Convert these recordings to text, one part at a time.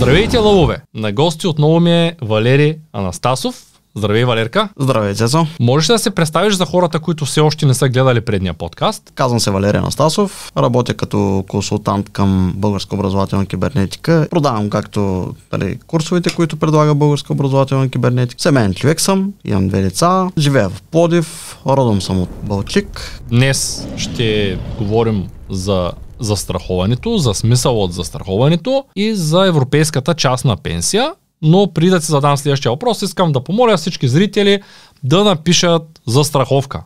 Здравейте, лъвове! На гости отново ми е Валери Анастасов. Здравей, Валерка! Здравей, Цецо! Можеш ли да се представиш за хората, които все още не са гледали предния подкаст? Казвам се Валерия Анастасов, работя като консултант към Българска образователна кибернетика. Продавам както дали, курсовете, които предлага Българска образователна кибернетика. Семейен човек съм, имам две деца, живея в Плодив, родом съм от Балчик. Днес ще говорим за застраховането, за смисъл от застраховането и за европейската частна пенсия. Но преди да ти задам следващия въпрос, искам да помоля всички зрители да напишат застраховка.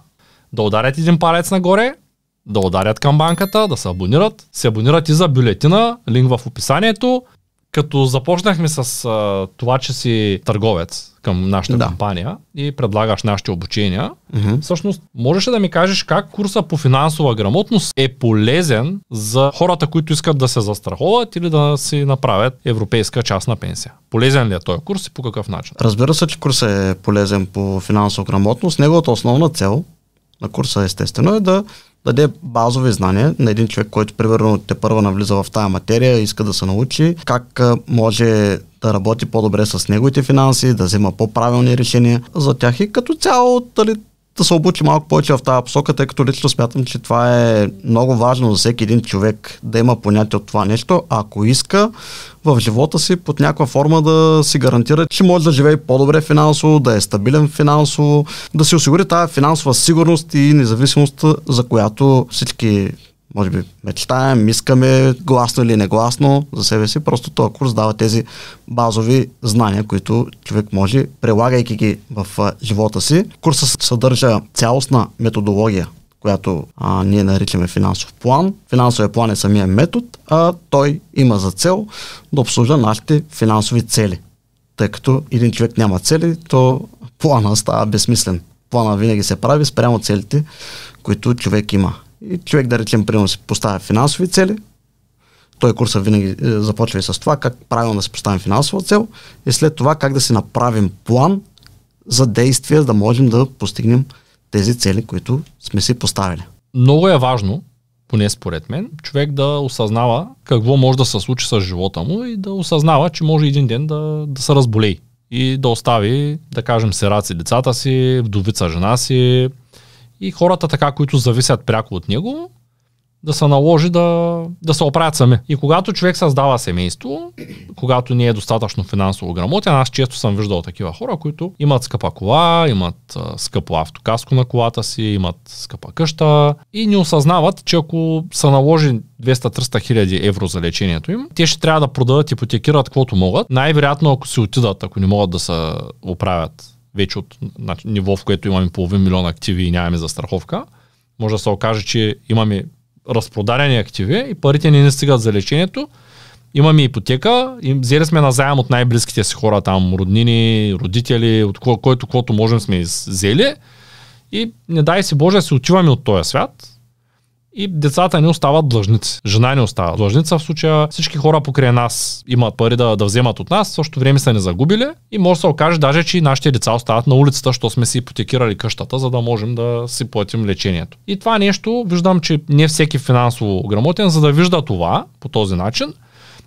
Да ударят един палец нагоре, да ударят към банката, да се абонират, се абонират и за бюлетина, линк в описанието. Като започнахме с а, това, че си търговец към нашата Да. компания и предлагаш нашите обучения, Мгм. Всъщност, можеш ли да ми кажеш как курса по финансова грамотност е полезен за хората, които искат да се застраховат или да си направят европейска частна пенсия? Полезен ли е този курс и по какъв начин? Разбира се, че курсът е полезен по финансова грамотност. Неговата основна цел на курса естествено е да даде базови знания на един човек, който примерно те първа навлиза в тая материя, иска да се научи как може да работи по-добре с неговите финанси, да взема по-правилни решения за тях и като цяло дали, да се обучи малко повече в тази посока, тъй като лично смятам, че това е много важно за всеки един човек да има понятие от това нещо, ако иска в живота си под някаква форма да си гарантира, че може да живее по-добре финансово, да е стабилен финансово, да си осигури тази финансова сигурност и независимост, за която всички може би мечтаем, искаме, гласно или негласно за себе си. Просто този курс дава тези базови знания, които човек може, прилагайки ги в живота си. Курсът съдържа цялостна методология, която а, ние наричаме финансов план. Финансовия план е самия метод, а той има за цел да обслужа нашите финансови цели. Тъй като един човек няма цели, то плана става безсмислен. Плана винаги се прави спрямо целите, които човек има. И човек, да речем, примерно си поставя финансови цели, той курсът винаги е, започва и с това как правилно да си поставим финансова цел и след това как да си направим план за действия, за да можем да постигнем тези цели, които сме си поставили. Много е важно, поне според мен, човек да осъзнава какво може да се случи с живота му и да осъзнава, че може един ден да, да се разболей и да остави, да кажем, сираци децата си, вдовица жена си и хората така, които зависят пряко от него, да се наложи да, да се оправят сами. И когато човек създава семейство, когато не е достатъчно финансово грамотен, аз често съм виждал такива хора, които имат скъпа кола, имат скъпо автокаско на колата си, имат скъпа къща и не осъзнават, че ако се наложи 200-300 хиляди евро за лечението им, те ще трябва да продадат, ипотекират каквото могат. Най-вероятно, ако си отидат, ако не могат да се оправят вече от значи, ниво, в което имаме половин милион активи и нямаме застраховка, може да се окаже, че имаме разпродадени активи и парите не ни стигат за лечението. Имаме ипотека, и взели сме на заем от най-близките си хора, там роднини, родители, от ко- който каквото можем сме взели. И не дай си Боже, си отиваме от този свят и децата ни остават длъжници. Жена ни остава длъжница. В случая всички хора покрай нас имат пари да, да вземат от нас, в същото време са ни загубили и може да се окаже даже, че и нашите деца остават на улицата, защото сме си ипотекирали къщата, за да можем да си платим лечението. И това нещо виждам, че не всеки финансово грамотен, за да вижда това по този начин.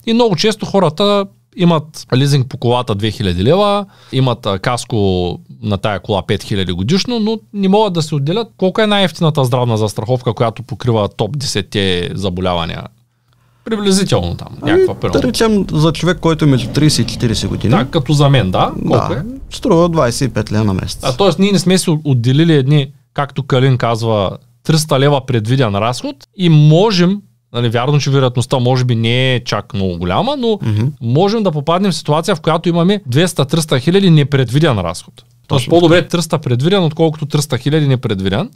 И много често хората имат лизинг по колата 2000 лева, имат каско на тая кола 5000 годишно, но не могат да се отделят колко е най-ефтината здравна застраховка, която покрива топ 10 заболявания. Приблизително там, някаква да примерно. речем за човек, който е между 30 и 40 години. Так, като за мен, да? Колко да, е? струва 25 лева на месец. А т.е. ние не сме си отделили едни, както Калин казва, 300 лева предвиден разход и можем, нали, вярно, че вероятността може би не е чак много голяма, но Мгм. можем да попаднем в ситуация, в която имаме 200-300 хиляди непредвиден разход. Тоест по-добре 300 предвиден, отколкото 300 хиляди непредвиден.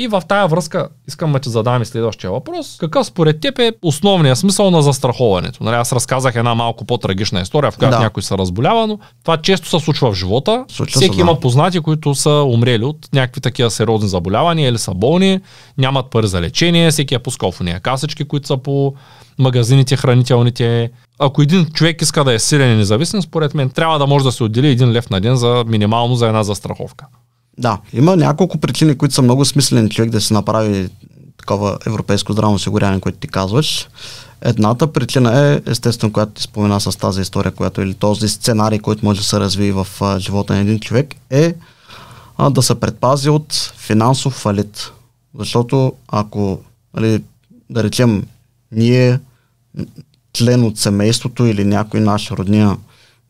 И в тая връзка искам да ти задам и следващия въпрос. Какъв според теб е основният смисъл на застраховането? Нали, аз разказах една малко по-трагична история, в която Да. някой се разболява, но това често се случва в живота. Случва се, Всеки да. има познати, които са умрели от някакви такива сериозни заболявания или са болни, нямат пари за лечение, всеки е пускал в уния касички, които са по магазините, хранителните. Ако един човек иска да е силен и независим, според мен трябва да може да се отдели един лев на ден за минимално за една застраховка. Да, има няколко причини, които са много смислени човек да си направи такова европейско здравно осигуряване, което ти казваш. Едната причина е, естествено, която ти спомена с тази история, която или този сценарий, който може да се развие в а, живота на един човек, е а, да се предпази от финансов фалит. Защото ако, нали, да речем, ние, член от семейството или някой наш родния,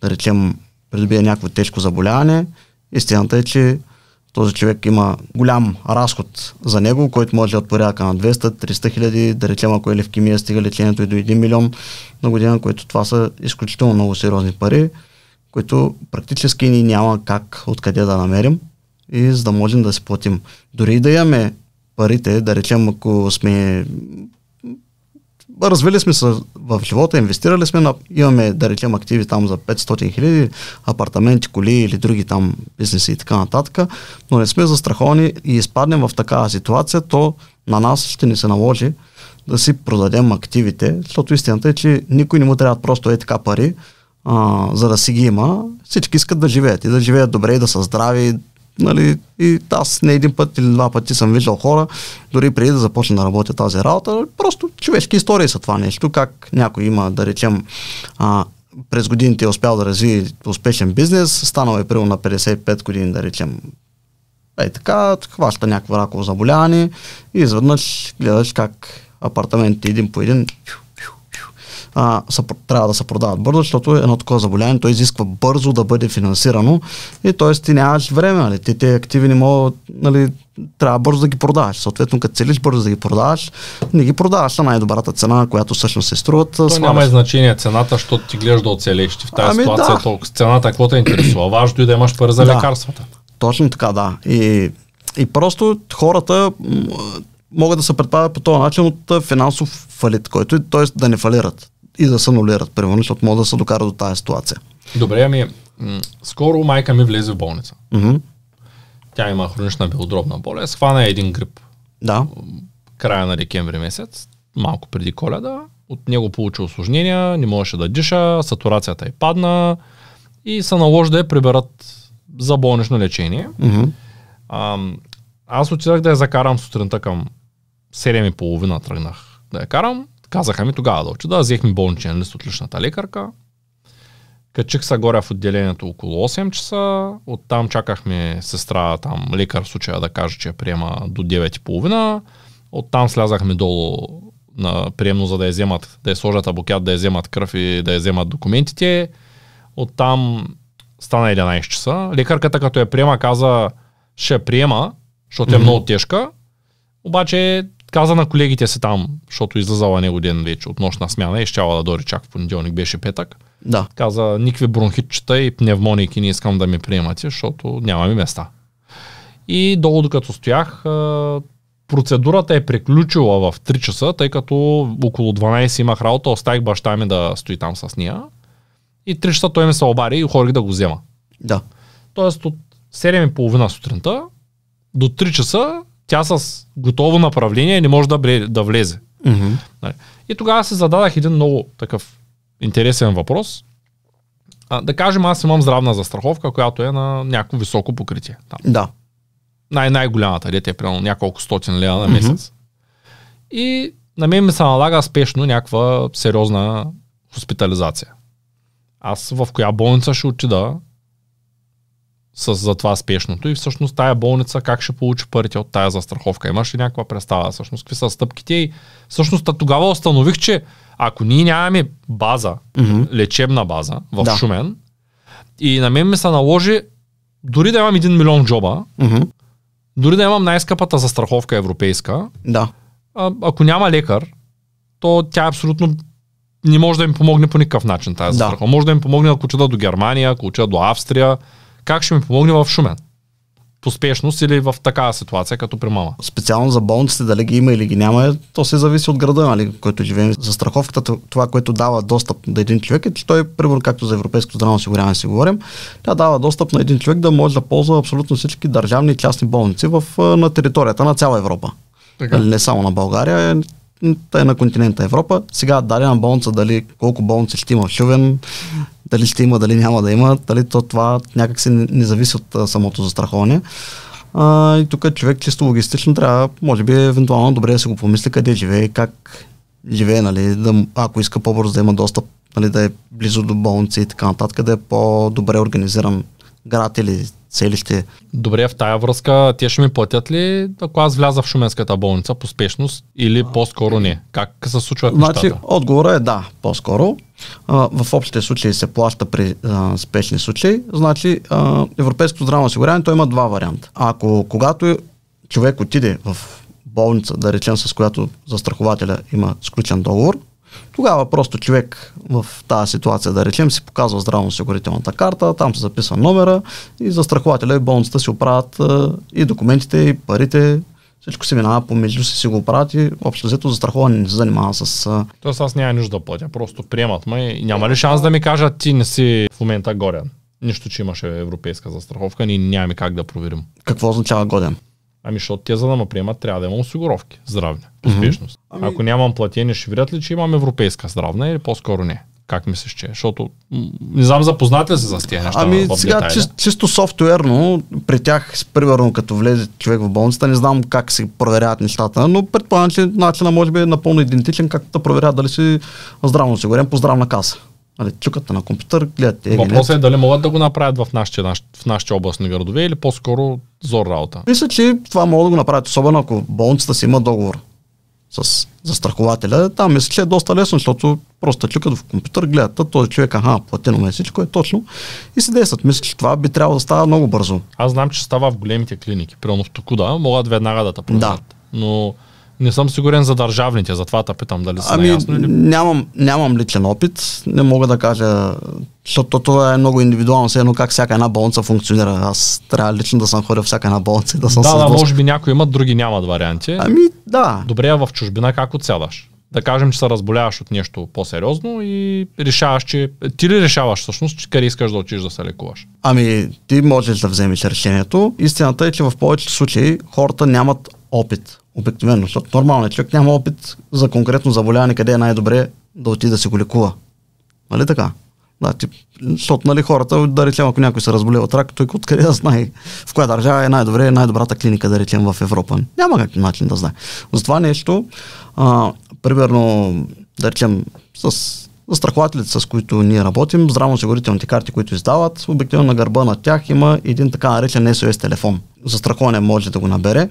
да речем, придобие някакво тежко заболяване, истината е, че този човек има голям разход за него, който може да отпорядка на 200-300 хиляди, да речем ако е левкемия, стига лечението и до 1 милион на година, които това са изключително много сериозни пари, които практически ни няма как откъде да намерим и за да можем да си платим. Дори да имаме парите, да речем ако сме развили сме се в живота, инвестирали сме, имаме, да речем, активи там за 500 хиляди, апартаменти, коли или други там бизнеси и така нататък, но не сме застраховани и изпаднем в такава ситуация, то на нас ще ни се наложи да си продадем активите, защото истината е, че никой не му трябва просто е така пари, а, за да си ги има. Всички искат да живеят и да живеят добре и да са здрави, Нали, и аз не един път или два пъти съм виждал хора, дори преди да започна да работя тази работа, просто човешки истории са това нещо, как някой има, да речем, а, през годините е успял да развие успешен бизнес, станал е примерно на 55 години, да речем, е така, хваща някакво раково заболяване и изведнъж гледаш как апартаментите един по един а, са, трябва да се продават бързо, защото едно такова заболяване, то изисква бързо да бъде финансирано и т.е. ти нямаш време, нали? ти те активи не могат, нали, трябва бързо да ги продаваш. Съответно, като целиш бързо да ги продаваш, не ги продаваш на най-добрата цена, която всъщност се струват. То сваляш. няма значение цената, защото ти гледаш да оцелеш. в тази ами, ситуация да. толкова цената, какво те интересува. Важно е да имаш пари за да. лекарствата. Точно така, да. И, и просто хората могат да се предпазят по този начин от финансов фалит, който т.е. да не фалират и да се анулират, примерно, защото могат да се докарат до тази ситуация. Добре, ами, м- скоро майка ми влезе в болница. Mm-hmm. Тя има хронична белодробна болест, хвана един грип. Да. Края на декември месец, малко преди коледа. От него получи осложнения, не можеше да диша, сатурацията е падна и се наложи да я приберат за болнично лечение. Mm-hmm. А, аз отидах да я закарам сутринта към 7.30 тръгнах да я карам Казаха ми тогава да отида, взех ми болничен лист от личната лекарка. Качих се горе в отделението около 8 часа, оттам чакахме сестра, там лекар в случая да каже, че я приема до 9.30. Оттам слязахме долу на приемно, за да я вземат, да я сложат абокят, да я вземат кръв и да я вземат документите. Оттам стана 11 часа. Лекарката като я приема каза, ще я приема, защото mm-hmm. е много тежка. Обаче каза на колегите си там, защото излизала него ден вече от нощна смяна и щяла да дори чак в понеделник, беше петък. Да. Каза, никакви бронхитчета и пневмоники не искам да ми приемате, защото нямаме места. И долу докато стоях, процедурата е приключила в 3 часа, тъй като около 12 имах работа, оставих баща ми да стои там с нея. И 3 часа той ми се обади и хорих да го взема. Да. Тоест от 7.30 сутринта до 3 часа тя с готово направление не може да, да влезе. Mm-hmm. И тогава се зададах един много такъв интересен въпрос. А, да кажем, аз имам здравна застраховка, която е на някакво високо покритие. Там. Да. Най- най-голямата, дете е примерно няколко стотин лева на месец. Mm-hmm. И на мен ми се налага спешно някаква сериозна хоспитализация. Аз в коя болница ще отида, с, за това спешното и всъщност тая болница как ще получи парите от тая застраховка. Имаш ли някаква представа всъщност какви са стъпките и всъщност тогава установих, че ако ние нямаме база, mm-hmm. лечебна база в да. Шумен и на мен ми се наложи дори да имам един милион джоба, mm-hmm. дори да имам най-скъпата застраховка европейска, да. а, ако няма лекар, то тя абсолютно не може да ми помогне по никакъв начин тази застраховка. Да. Може да ми помогне ако отида до Германия, ако отида до Австрия, как ще ми помогне в Шумен? По спешност или в такава ситуация, като при мама? Специално за болниците, дали ги има или ги няма, то се зависи от града, нали, който живеем. За страховката, това, което дава достъп до един човек, е, че той, примерно, както за Европейското здравно осигуряване си говорим, тя дава достъп на един човек да може да ползва абсолютно всички държавни и частни болници в, на територията на цяла Европа. Така. Нали, не само на България, е на континента Европа. Сега дадена болница, дали колко болници ще има в Шувен, дали ще има, дали няма да има, дали то това някак се не, не зависи от а, самото застраховане. А, и тук човек чисто логистично трябва, може би, евентуално добре да се го помисли къде живее, как живее, нали, да, ако иска по-бързо да има достъп, нали, да е близо до болници и така нататък, да е по-добре организиран град или селище. Добре, в тая връзка те ще ми платят ли, ако аз вляза в Шуменската болница по спешност или по-скоро не? Как се случват Значи, нещата? отговорът е да, по-скоро. А, в общите случаи се плаща при а, спешни случаи. Значи, а, Европейското здравно осигуряване, то има два варианта. Ако когато човек отиде в болница, да речем с която застрахователя има сключен договор, тогава просто човек в тази ситуация, да речем, си показва здравноосигурителната карта, там се записва номера и застрахователя и болницата си оправят и документите, и парите, всичко се минава помежду си, си го оправят и общо взето застраховане не се занимава с... Тоест аз няма нужда да платя, просто приемат ме и няма ли шанс да ми кажат ти не си в момента горен? Нищо, че имаше европейска застраховка, ние нямаме как да проверим. Какво означава годен? Ами, защото те за да ме приемат, трябва да имам осигуровки, здравни, по спешност. Ами- Ако нямам платени, ще видят ли, че имам европейска здравна или по-скоро не? Как мислиш, че? Защото не знам запознат ли се с тези неща Ами сега чис, чисто софтуерно, при тях, примерно като влезе човек в болницата, не знам как се проверяват нещата, но предполагам, че начинът може би е напълно идентичен, както да проверят дали си здравно осигурен по здравна каса. Нали, чукате на компютър, гледат е, Въпросът е дали могат да го направят в нашите, наш- в нашите областни градове или по-скоро зор работа. Мисля, че това могат да го направят, особено ако болницата си има договор с застрахователя. Там мисля, че е доста лесно, защото просто чукат в компютър, гледат, а този човек, аха, платено ме всичко е точно и се действат. Мисля, че това би трябвало да става много бързо. Аз знам, че става в големите клиники. Примерно в Токуда могат веднага да те проверят. Но не съм сигурен за държавните, затова те питам дали са Ами, наясно или... нямам, нямам личен опит, не мога да кажа, защото това е много индивидуално, все едно как всяка една болница функционира. Аз трябва лично да съм ходил всяка една болница и да съм Да, да, може би някои имат, други нямат варианти. Ами, да. Добре, а в чужбина как отсядаш? Да кажем, че се разболяваш от нещо по-сериозно и решаваш, че... Ти ли решаваш всъщност, че къде искаш да отидеш да се лекуваш? Ами, ти можеш да вземеш решението. Истината е, че в повечето случаи хората нямат опит. Обикновено, защото нормалният човек няма опит за конкретно заболяване, къде е най-добре да отиде да се го лекува. Нали така? Да, ти, защото нали, хората, да речем, ако някой се разболее от рак, той откъде да знае в коя държава е най-добре, най-добрата клиника, да речем, в Европа. Няма как начин да знае. Затова нещо, а, примерно, да речем, с застрахователите, с които ние работим, здравноосигурителните карти, които издават, обикновено на гърба на тях има един така наречен SOS телефон. Застраховане може да го набере,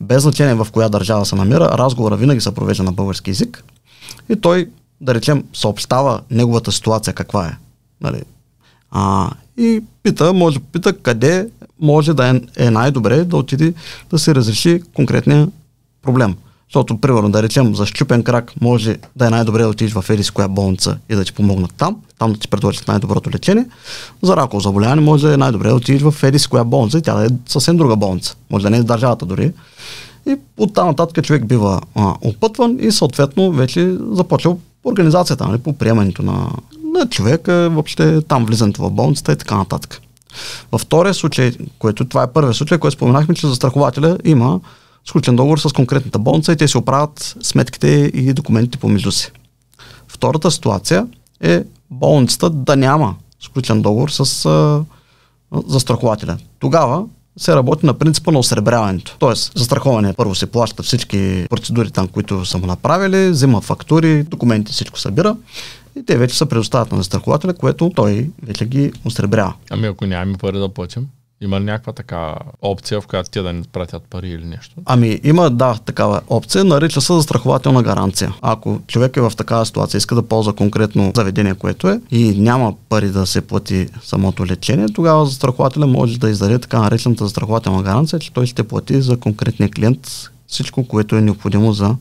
без значение в коя държава се намира, разговора винаги се провежда на български язик и той, да речем, съобщава неговата ситуация каква е. Нали? А, и пита, може пита къде може да е, е най-добре да отиде да се разреши конкретния проблем. Защото, примерно, да речем, за щупен крак може да е най-добре да отидеш в Едис коя болница и да ти помогнат там, там да ти предложат най-доброто лечение. За раково заболяване може да е най-добре да отидеш в Едис коя болница и тя да е съвсем друга болница. Може да не е държавата дори. И от там нататък човек бива а, опътван и съответно вече започва организацията, нали, по приемането на, на човека, въобще там влизането в болницата и така нататък. Във втория случай, което това е първият случай, който споменахме, че застрахователя има сключен договор с конкретната болница и те си оправят сметките и документите помежду си. Втората ситуация е болницата да няма сключен договор с а, застрахователя. Тогава се работи на принципа на осребряването. Тоест, застраховане първо се плаща всички процедури там, които са му направили, взима фактури, документи, всичко събира и те вече се предоставят на застрахователя, което той вече ги осребрява. Ами ако нямаме пари да платим, има ли някаква така опция, в която те да ни пратят пари или нещо? Ами има, да, такава опция, нарича се застрахователна гаранция. Ако човек е в такава ситуация, иска да ползва конкретно заведение, което е и няма пари да се плати самото лечение, тогава застрахователя може да издаде така наречената застрахователна гаранция, че той ще плати за конкретния клиент всичко, което е необходимо за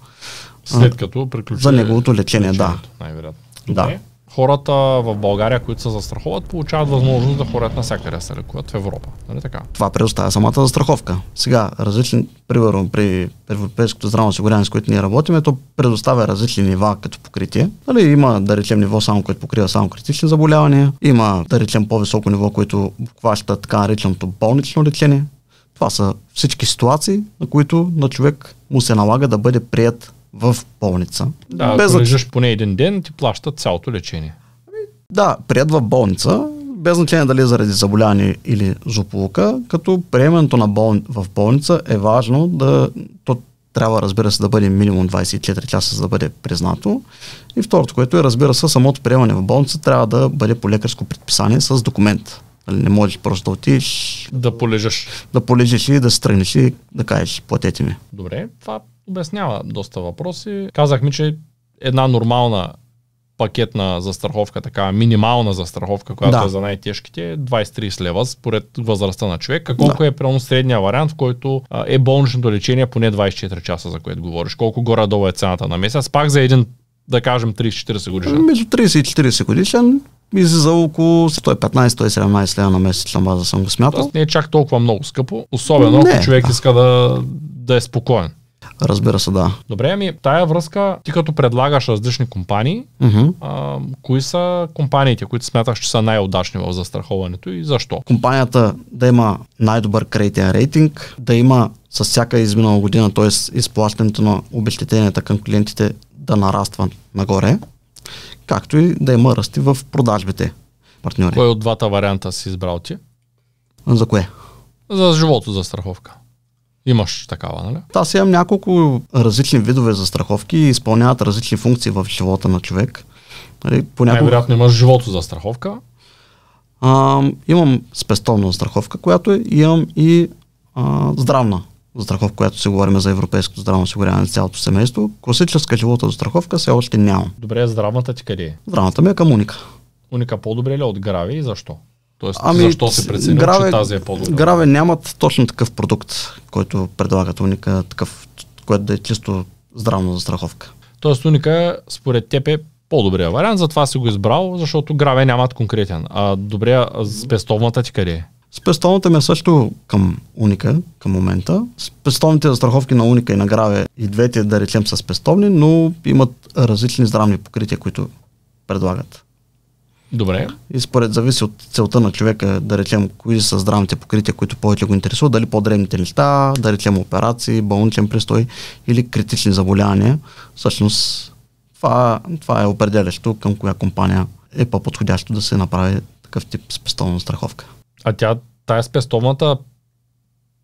След като приключи за неговото лечение, да. лечението, Най-вероятно. Да. Добре. Хората в България, които се застраховат, получават възможност да ходят навсякъде да се лекуват в Европа. Нали така? това предоставя самата застраховка. Сега, различни, примерно при Европейското здравно осигуряване, с което ние работим, то предоставя различни нива като покритие. Нали, има, да речем, ниво само, което покрива само критични заболявания. Има, да речем, по-високо ниво, което обхваща така нареченото болнично лечение. Това са всички ситуации, на които на човек му се налага да бъде прият в болница. Да, Без ако да, лежиш поне един ден, ти плащат цялото лечение. да, прият в болница, без значение дали е заради заболяване или злополука, като приемането на бол... в болница е важно да, то трябва разбира се да бъде минимум 24 часа, за да бъде признато. И второто, което е разбира се, самото приемане в болница трябва да бъде по лекарско предписание с документ. Нали, не можеш просто да отидеш, Да полежаш. да полежиш и да се тръгнеш и да кажеш, платете ми. Добре, това обяснява доста въпроси. Казах ми, че една нормална пакетна застраховка, така минимална застраховка, която Да. е за най-тежките, е 20-30 лева според възрастта на човек. А колко е прямо средния вариант, в който а, е болничното лечение поне 24 часа, за което говориш? Колко горе-долу е цената на месец? Пак за един, да кажем, 30-40 годишен. Между 30 и 40 годишен излиза около 115-117 лева на месечна база съм го смятал. Тоест не е чак толкова много скъпо, особено Не. ако човек иска да, да е спокоен. Разбира се, да. Добре, ами тая връзка, ти като предлагаш различни компании, Мгм. а, кои са компаниите, които смяташ, че са най-удачни в застраховането и защо? компанията да има най-добър кредитен рейтинг, да има с всяка изминала година, т.е. изплащането на обещетенията към клиентите да нараства нагоре, както и да има ръсти в продажбите партньори. Кой от двата варианта си избрал ти? За кое? За живото застраховка. Имаш такава, нали? Аз имам няколко различни видове застраховки и изпълняват различни функции в живота на човек. Нали, понякога Най-вероятно имаш живото застраховка. а, имам спестовна застраховка, която имам и а, здравна застраховка, която се говорим за европейското здравно осигуряване на цялото семейство. Класическа живота застраховка все още нямам. Добре, здравната ти къде е? Здравната ми е към Уника. Уника по-добре ли е от Грави и защо? Тоест, Ами, защо се прецени, че тази е по-добра? Граве нямат точно такъв продукт, който предлагат Уника, такъв, който да е чисто здравна застраховка. Тоест, Уника според теб е по-добрия вариант, затова си го избрал, защото Граве нямат конкретен. А добре, спестовната ти къде е? Спестовната ми е също към Уника към момента. Спестовните застраховки на Уника и на Граве и двете, да речем, са спестовни, но имат различни здравни покрития, които предлагат. Добре. И според зависи от целта на човека, да речем, кои са здравните покрития, които повече го интересуват, дали по-древните неща, да речем операции, болничен престой или критични заболявания. Всъщност, това, това е определящо към коя компания е по-подходящо да се направи такъв тип спестовна страховка. А тя, тая спестовната,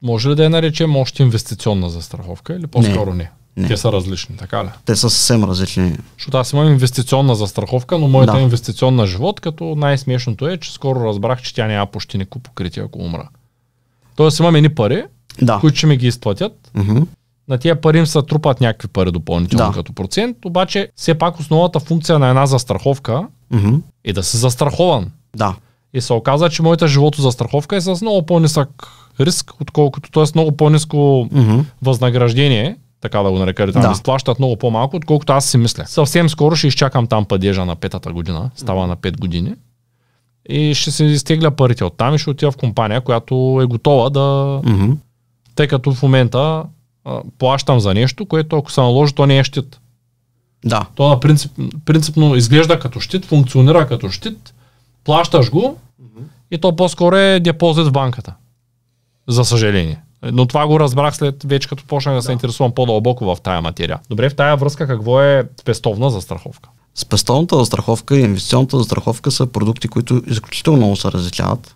може ли да я наречем още инвестиционна застраховка или по-скоро не? Не. Те са различни, така ли? Те са съвсем различни. Защото аз имам инвестиционна застраховка, но моята Да. инвестиционна живот, като най-смешното е, че скоро разбрах, че тя няма почти никакво покритие, ако умра. Тоест имам едни пари, Да. които ще ми ги изплатят. Мгм. На тия пари им се трупат някакви пари допълнително Да. като процент, обаче все пак основната функция на една застраховка Мгм. е да си застрахован. Да. И се оказа, че моята живото застраховка е с много по-нисък риск, отколкото, т.е. много по-ниско Мгм. възнаграждение, така да го нарека, там Да. изплащат много по-малко, отколкото аз си мисля. Съвсем скоро ще изчакам там падежа на петата година, става на 5 години. И ще се изтегля парите от там и ще отида в компания, която е готова да... Мгм. Тъй като в момента а, плащам за нещо, което ако се наложи, то не е щит. Да. То на принцип, принципно изглежда като щит, функционира като щит, плащаш го и то по-скоро е депозит в банката. За съжаление. Но това го разбрах след вече като почнах да се интересувам по-дълбоко в тая материя. Добре, в тая връзка какво е спестовна застраховка? Спестовната застраховка и инвестиционната застраховка са продукти, които изключително много се различават.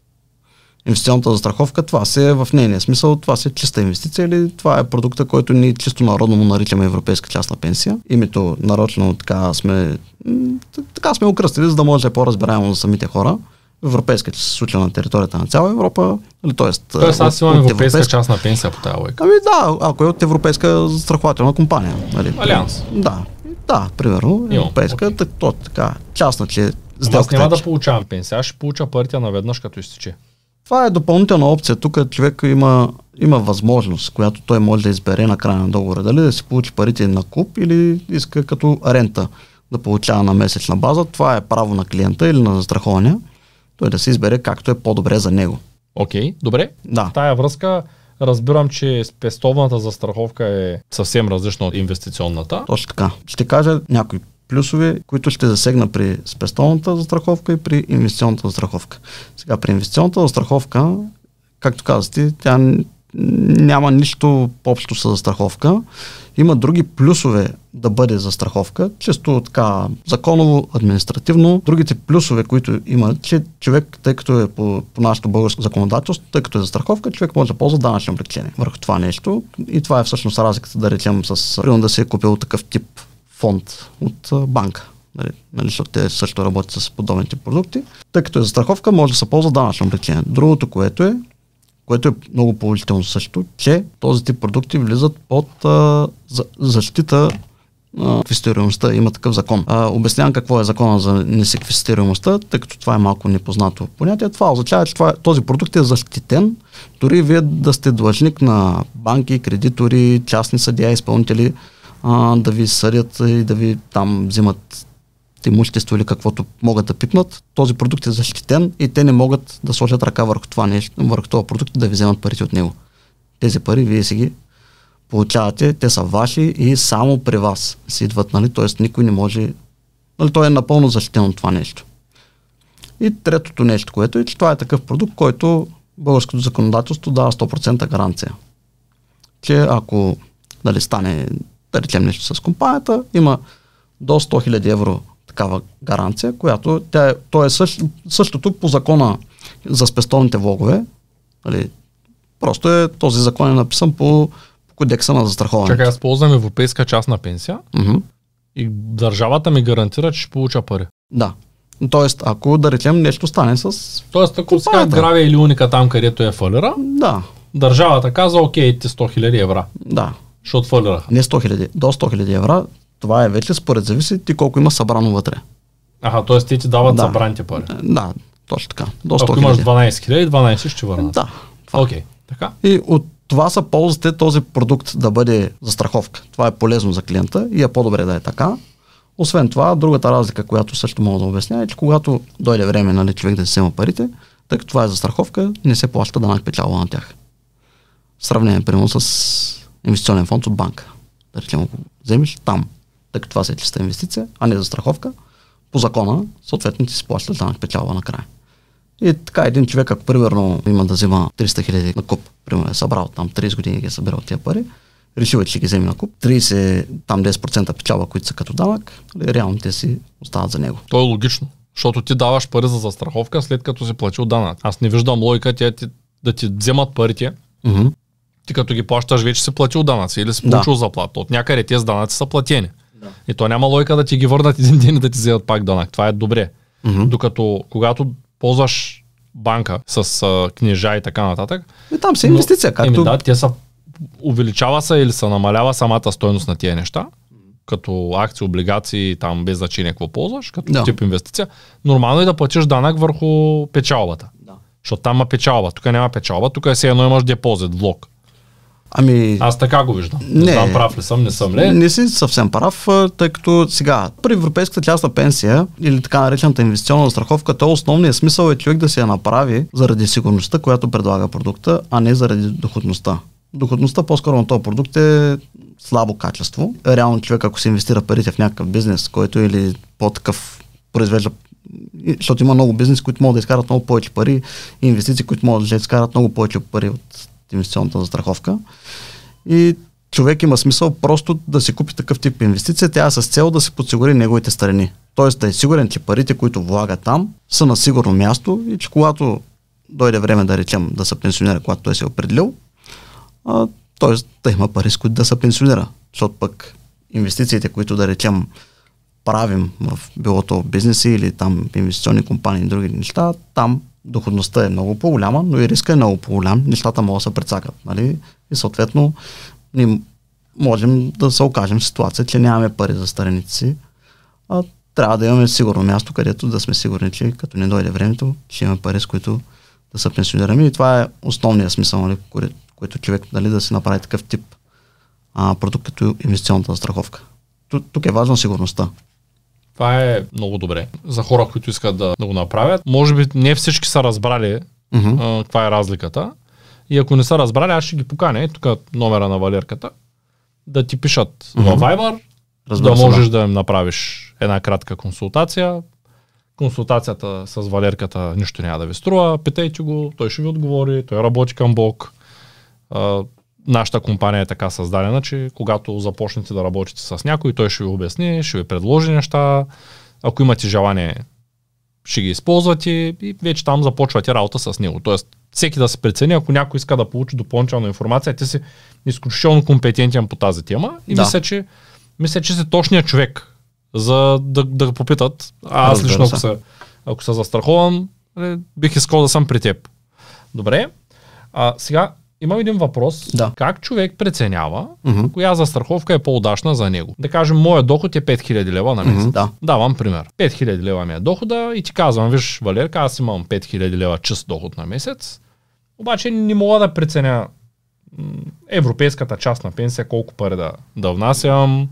Инвестиционната застраховка, това се е в нейния смисъл, това се е чиста инвестиция или това е продукта, който ние чисто народно му наричаме европейска частна пенсия. Името нарочно така сме, така сме окръстили, за да може да е по-разбираемо за самите хора. Европейска че се случва на територията на цяла Европа, или т.е. Тоест аз имам от европейска частна пенсия по тази лойка. Ами да, ако е от европейска застрахователна компания. Нали? Алианс. Да, да, примерно, европейска, okay. то, така, частна, че аз сделката няма е, да получавам пенсия, аз ще получа парите наведнъж като изтече. Това е допълнителна опция. Тук човек има, има възможност, която той може да избере на края на договора. Дали да си получи парите на куп или иска като рента да получава на месечна база. Това е право на клиента или на застрахования. Той да се избере както е по-добре за него. Окей, добре. Да. В тая връзка разбирам, че спестовната застраховка е съвсем различна от инвестиционната. Точно така. Ще кажа някои плюсове, които ще засегна при спестовната застраховка и при инвестиционната застраховка. Сега при инвестиционната застраховка, както казах ти, тя няма нищо общо с застраховка. Има други плюсове да бъде застраховка, често така законово, административно. Другите плюсове, които има, че човек, тъй като е по, по нашето българско законодателство, тъй като е застраховка, човек може да ползва данъчно облегчение върху това нещо. И това е всъщност разликата, да речем, с примерно да се е купил такъв тип фонд от банка. Нали, нали, защото те също работят с подобните продукти. Тъй като е застраховка, може да се ползва данъчно облегчение. Другото, което е, което е много положително също, че този тип продукти влизат под а, за, защита квестируемостта. Има такъв закон. А, обяснявам какво е закона за несеквестируемостта, тъй като това е малко непознато понятие. Това означава, че това, този продукт е защитен, дори вие да сте длъжник на банки, кредитори, частни съдия, изпълнители, а, да ви съдят и да ви там взимат имущество или каквото могат да пипнат, този продукт е защитен и те не могат да сложат ръка върху това нещо, върху този продукт да ви вземат парите от него. Тези пари вие си ги получавате, те са ваши и само при вас си идват, нали? т.е. никой не може, нали? той е напълно защитен от това нещо. И третото нещо, което е, че това е такъв продукт, който българското законодателство дава 100% гаранция. Че ако нали, стане, да речем нещо с компанията, има до 100 000 евро такава гаранция, която тя е, то е същ, същото по закона за спестовните влогове. Нали, просто е, този закон е написан по, по кодекса на застраховане. Чакай, аз ползвам европейска частна пенсия mm-hmm. и държавата ми гарантира, че ще получа пари. Да. Тоест, ако да речем нещо стане с. Тоест, ако сега гравия или уника там, където е фалира, да. държавата каза, окей, ти 100 000 евро. Да. Защото фалира. Не 100 000, до 100 000 евро това е вече според зависи ти колко има събрано вътре. Аха, т.е. ти ти дават да. събраните пари. Да, точно така. До 100 Ако имаш 12 000, 12 ще върнат. Да. Окей, okay. така. И от това са ползите този продукт да бъде застраховка. Това е полезно за клиента и е по-добре да е така. Освен това, другата разлика, която също мога да обясня е, че когато дойде време нали, човек да си взема парите, тъй като това е застраховка, не се плаща данък печалба на тях. В сравнение, примерно, с инвестиционен фонд от банка. Да речем, ако вземеш там тъй като това се е чиста инвестиция, а не за страховка, по закона, съответно ти си плащаш данък печалба накрая. И така един човек, ако примерно има да взема 300 хиляди на куп, примерно е събрал там 30 години ги е събирал тия пари, решил е, че ги вземе на куп, 30, там 10% печалба, които са като данък, нали, реално те си остават за него. То е логично, защото ти даваш пари за застраховка след като си платил данък. Аз не виждам логика тя ти, да ти вземат парите, mm-hmm. ти като ги плащаш вече си платил данъци или си получил да. заплата. От някъде тези данъци са платени. Да. И то няма лойка да ти ги върнат един ден и да ти вземат пак данък. Това е добре. Mm-hmm. Докато когато ползваш банка с а, книжа и така нататък. И там са инвестиция, както... Еми, да, те са увеличава се или се намалява самата стойност на тия неща, като акции, облигации, там без значение какво ползваш, като да. тип инвестиция. Нормално е да платиш данък върху печалбата. Да. Защото там има печалба. Тук няма печалба, тук е все едно имаш депозит, влог. Ами... Аз така го виждам. Не, не знам прав ли съм, не съм ли? Не си съвсем прав, тъй като сега при европейската частна пенсия или така наречената инвестиционна страховка, то основният смисъл е човек да се я направи заради сигурността, която предлага продукта, а не заради доходността. Доходността по-скоро на този продукт е слабо качество. Реално човек, ако се инвестира парите в някакъв бизнес, който или по-такъв произвежда защото има много бизнес, които могат да изкарат много повече пари инвестиции, които могат да изкарат много повече пари от инвестиционната застраховка. И човек има смисъл просто да си купи такъв тип инвестиция, тя е с цел да си подсигури неговите страни. Тоест да е сигурен, че парите, които влага там, са на сигурно място и че когато дойде време да речем да се пенсионира, когато той се е определил, а, т.е. да има пари, с които да се пенсионира. Защото пък инвестициите, които да речем правим в билото бизнеси или там инвестиционни компании и други неща, там доходността е много по-голяма, но и риска е много по-голям. Нещата могат да се прецакат. Нали? И съответно ние можем да се окажем в ситуация, че нямаме пари за старените си, а трябва да имаме сигурно място, където да сме сигурни, че като не дойде времето, ще имаме пари, с които да се пенсионираме. И това е основният смисъл, нали, който човек нали, да си направи такъв тип а, продукт като инвестиционната страховка. Тук е важна сигурността. Това е много добре за хора, които искат да, да го направят. Може би не всички са разбрали mm-hmm. а, каква е разликата. И ако не са разбрали, аз ще ги поканя. Тук е номера на Валерката. Да ти пишат mm-hmm. във Viber, Разбира да можеш да им направиш една кратка консултация. Консултацията с Валерката нищо няма да ви струва. Питайте го, той ще ви отговори, той работи към Бог. Нашата компания е така създадена, че когато започнете да работите с някой, той ще ви обясни, ще ви предложи неща. Ако имате желание, ще ги използвате и вече там започвате работа с него. Тоест, всеки да се прецени, ако някой иска да получи допълнителна информация, ти си изключително компетентен по тази тема и Да. мисля, че, мисля, че си точният човек за да, да го попитат. А аз лично, ако се. ако се застраховам, нали, бих искал да съм при теб. Добре. А, сега имам един въпрос. Да. Как човек преценява Мгм. коя застраховка е по-удачна за него? Да кажем, моят доход е 5000 лева на месец. Мгм, Да. Давам пример. 5000 лева ми е дохода и ти казвам, виж, Валерка, аз имам 5000 лева чист доход на месец, обаче не мога да преценя европейската част на пенсия, колко пари да, да внасям,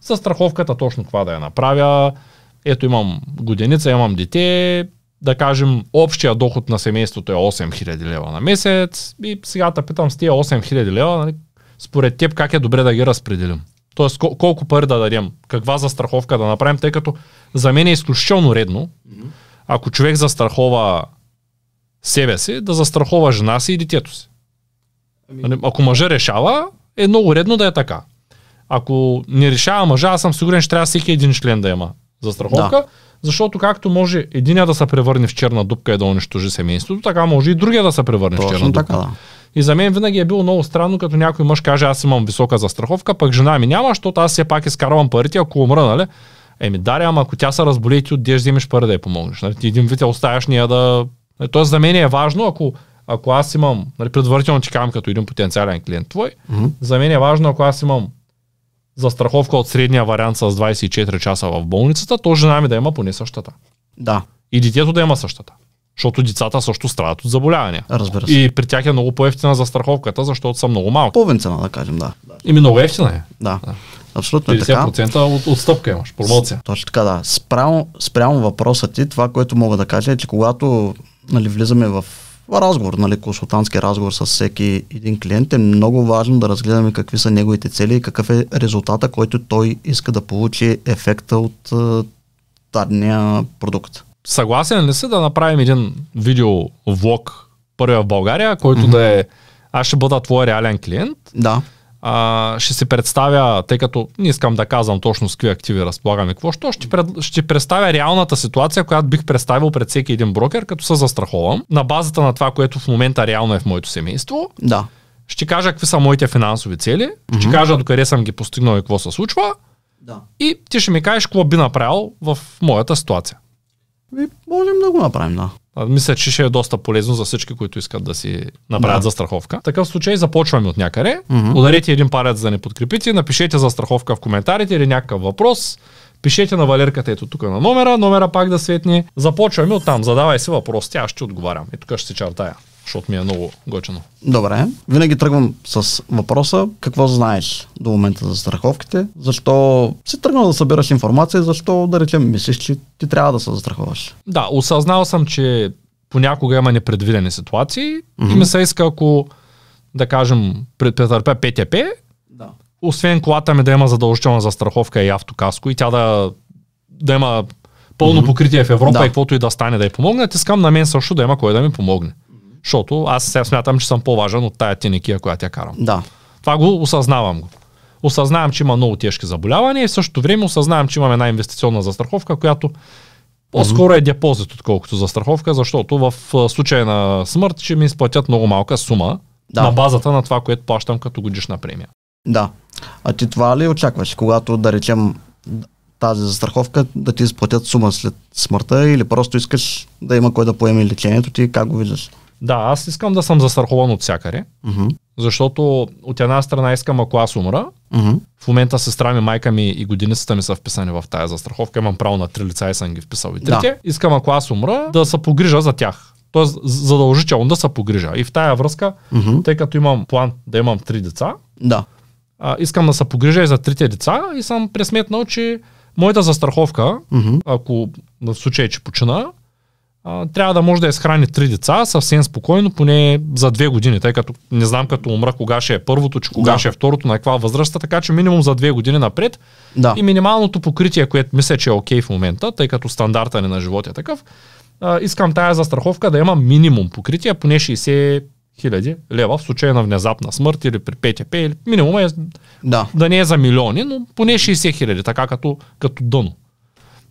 за страховката точно това да я направя. Ето имам годеница, имам дете, да кажем, общия доход на семейството е 8000 лева на месец и сега те питам с тия 8000 лева, нали, според теб как е добре да ги разпределим? Тоест кол- колко пари да дадем, каква застраховка да направим, тъй като за мен е изключително редно, ако човек застрахова себе си, да застрахова жена си и детето си. Нали, Ако мъжа решава, е много редно да е така. Ако не решава мъжа, аз съм сигурен, че трябва всеки един член да има застраховка, да. Защото както може единия да се превърне в черна дупка и да унищожи семейството, така може и другия да се превърне в черна Точно дупка. така, да. И за мен винаги е било много странно, като някой мъж каже, аз имам висока застраховка, пък жена ми няма, защото аз все пак изкарвам парите, ако умра, нали? Еми, даря, ама ако тя се разболее, ти отдеш, вземеш пари да я помогнеш. Нали? Ти един вид я оставяш нея да... Нали, Тоест за мен е важно, ако, ако аз имам, нали, предварително ти казвам като един потенциален клиент твой, Мгм. за мен е важно, ако аз имам застраховка от средния вариант с 24 часа в болницата, то жена ми да има поне същата. Да, И детето да има същата. Защото децата също страдат от заболявания. разбира се. И при тях е много по-ефтина застраховката, защото са много малки. Половин цена, да кажем, да. Ими много ефтина е. Да, Да. абсолютно е така. 50% от, отстъпка имаш, промоция. Точно така, да. Спрямо, спрямо въпроса ти, това, което мога да кажа е, че когато нали, влизаме в разговор, нали, консултантски разговор с всеки един клиент, е много важно да разгледаме какви са неговите цели и какъв е резултата, който той иска да получи ефекта от е, дадения продукт. Съгласен ли си да направим един видеовлог, първия в България, който да е аз ще бъда твой реален клиент, Да, а, ще се представя, тъй като не искам да казвам точно с какви активи разполагаме, какво, що ще, пред, ще представя реалната ситуация, която бих представил пред всеки един брокер, като се застраховам, на базата на това, което в момента реално е в моето семейство, да, ще кажа какви са моите финансови цели, ще кажа докъде съм ги постигнал и какво се случва, да. и ти ще ми кажеш какво би направил в моята ситуация. И можем да го направим, да. Мисля, че ще е доста полезно за всички, които искат да си направят Да. застраховка. В такъв случай започваме от някъде. Мгм. Ударете един палец за да не подкрепите, напишете застраховка в коментарите или някакъв въпрос. Пишете на Валерката ето тук на номера, номера пак да светне. Започваме от там. Задавай си въпрос, тя ще отговарям. И тук ще се чертая, защото ми е много готино. Добре. Винаги тръгвам с въпроса какво знаеш до момента за страховките, защо си тръгнал да събираш информация, защо да речем мислиш, че ти трябва да се застраховаш. Да, осъзнал съм, че понякога има непредвидени ситуации и Мгм. ми се иска, ако да кажем, претърпя ПТП, Да. освен колата ми да има задължителна застраховка и автокаско и тя да, да има пълно покритие в Европа Да. и каквото и да стане да й помогнат, искам на мен също да има кой да ми помогне. Защото аз сега смятам, че съм по-важен от тая теникия, която я карам. Да. Това го осъзнавам го. Осъзнавам, че има много тежки заболявания и в същото време осъзнавам, че имам една инвестиционна застраховка, която по-скоро е депозит, отколкото застраховка, защото в случай на смърт ще ми изплатят много малка сума Да. на базата на това, което плащам като годишна премия. Да. А ти това ли очакваш, когато да речем тази застраховка да ти изплатят сума след смъртта или просто искаш да има кой да поеме лечението ти, как го виждаш? Да, аз искам да съм застрахован от всякъде, Мгм. защото от една страна искам, ако аз умра, Мгм. в момента сестра ми, майка ми и годиницата ми са вписани в тая застраховка. Имам право на три лица и съм ги вписал и трите. Да. Искам, ако аз умра, да се погрижа за тях. Тоест, задължително да се погрижа. И в тая връзка, Мгм. тъй като имам план да имам три деца, Да. а, искам да се погрижа и за трите деца и съм пресметнал, че моята застраховка, Мгм. ако в случай, че почина, а, трябва да може да изхрани три деца съвсем спокойно, поне за две години, тъй като не знам като умра кога ще е първото, че кога Да. ще е второто, на каква възраст, така че минимум за две години напред Да. и минималното покритие, което мисля, че е окей в момента, тъй като стандарта ни на живота е такъв, а, искам тая застраховка да има минимум покритие, поне 60 хиляди лева в случай на внезапна смърт или при ПТП или минимум е Да. да не е за милиони, но поне 60 хиляди, така като, като дъно.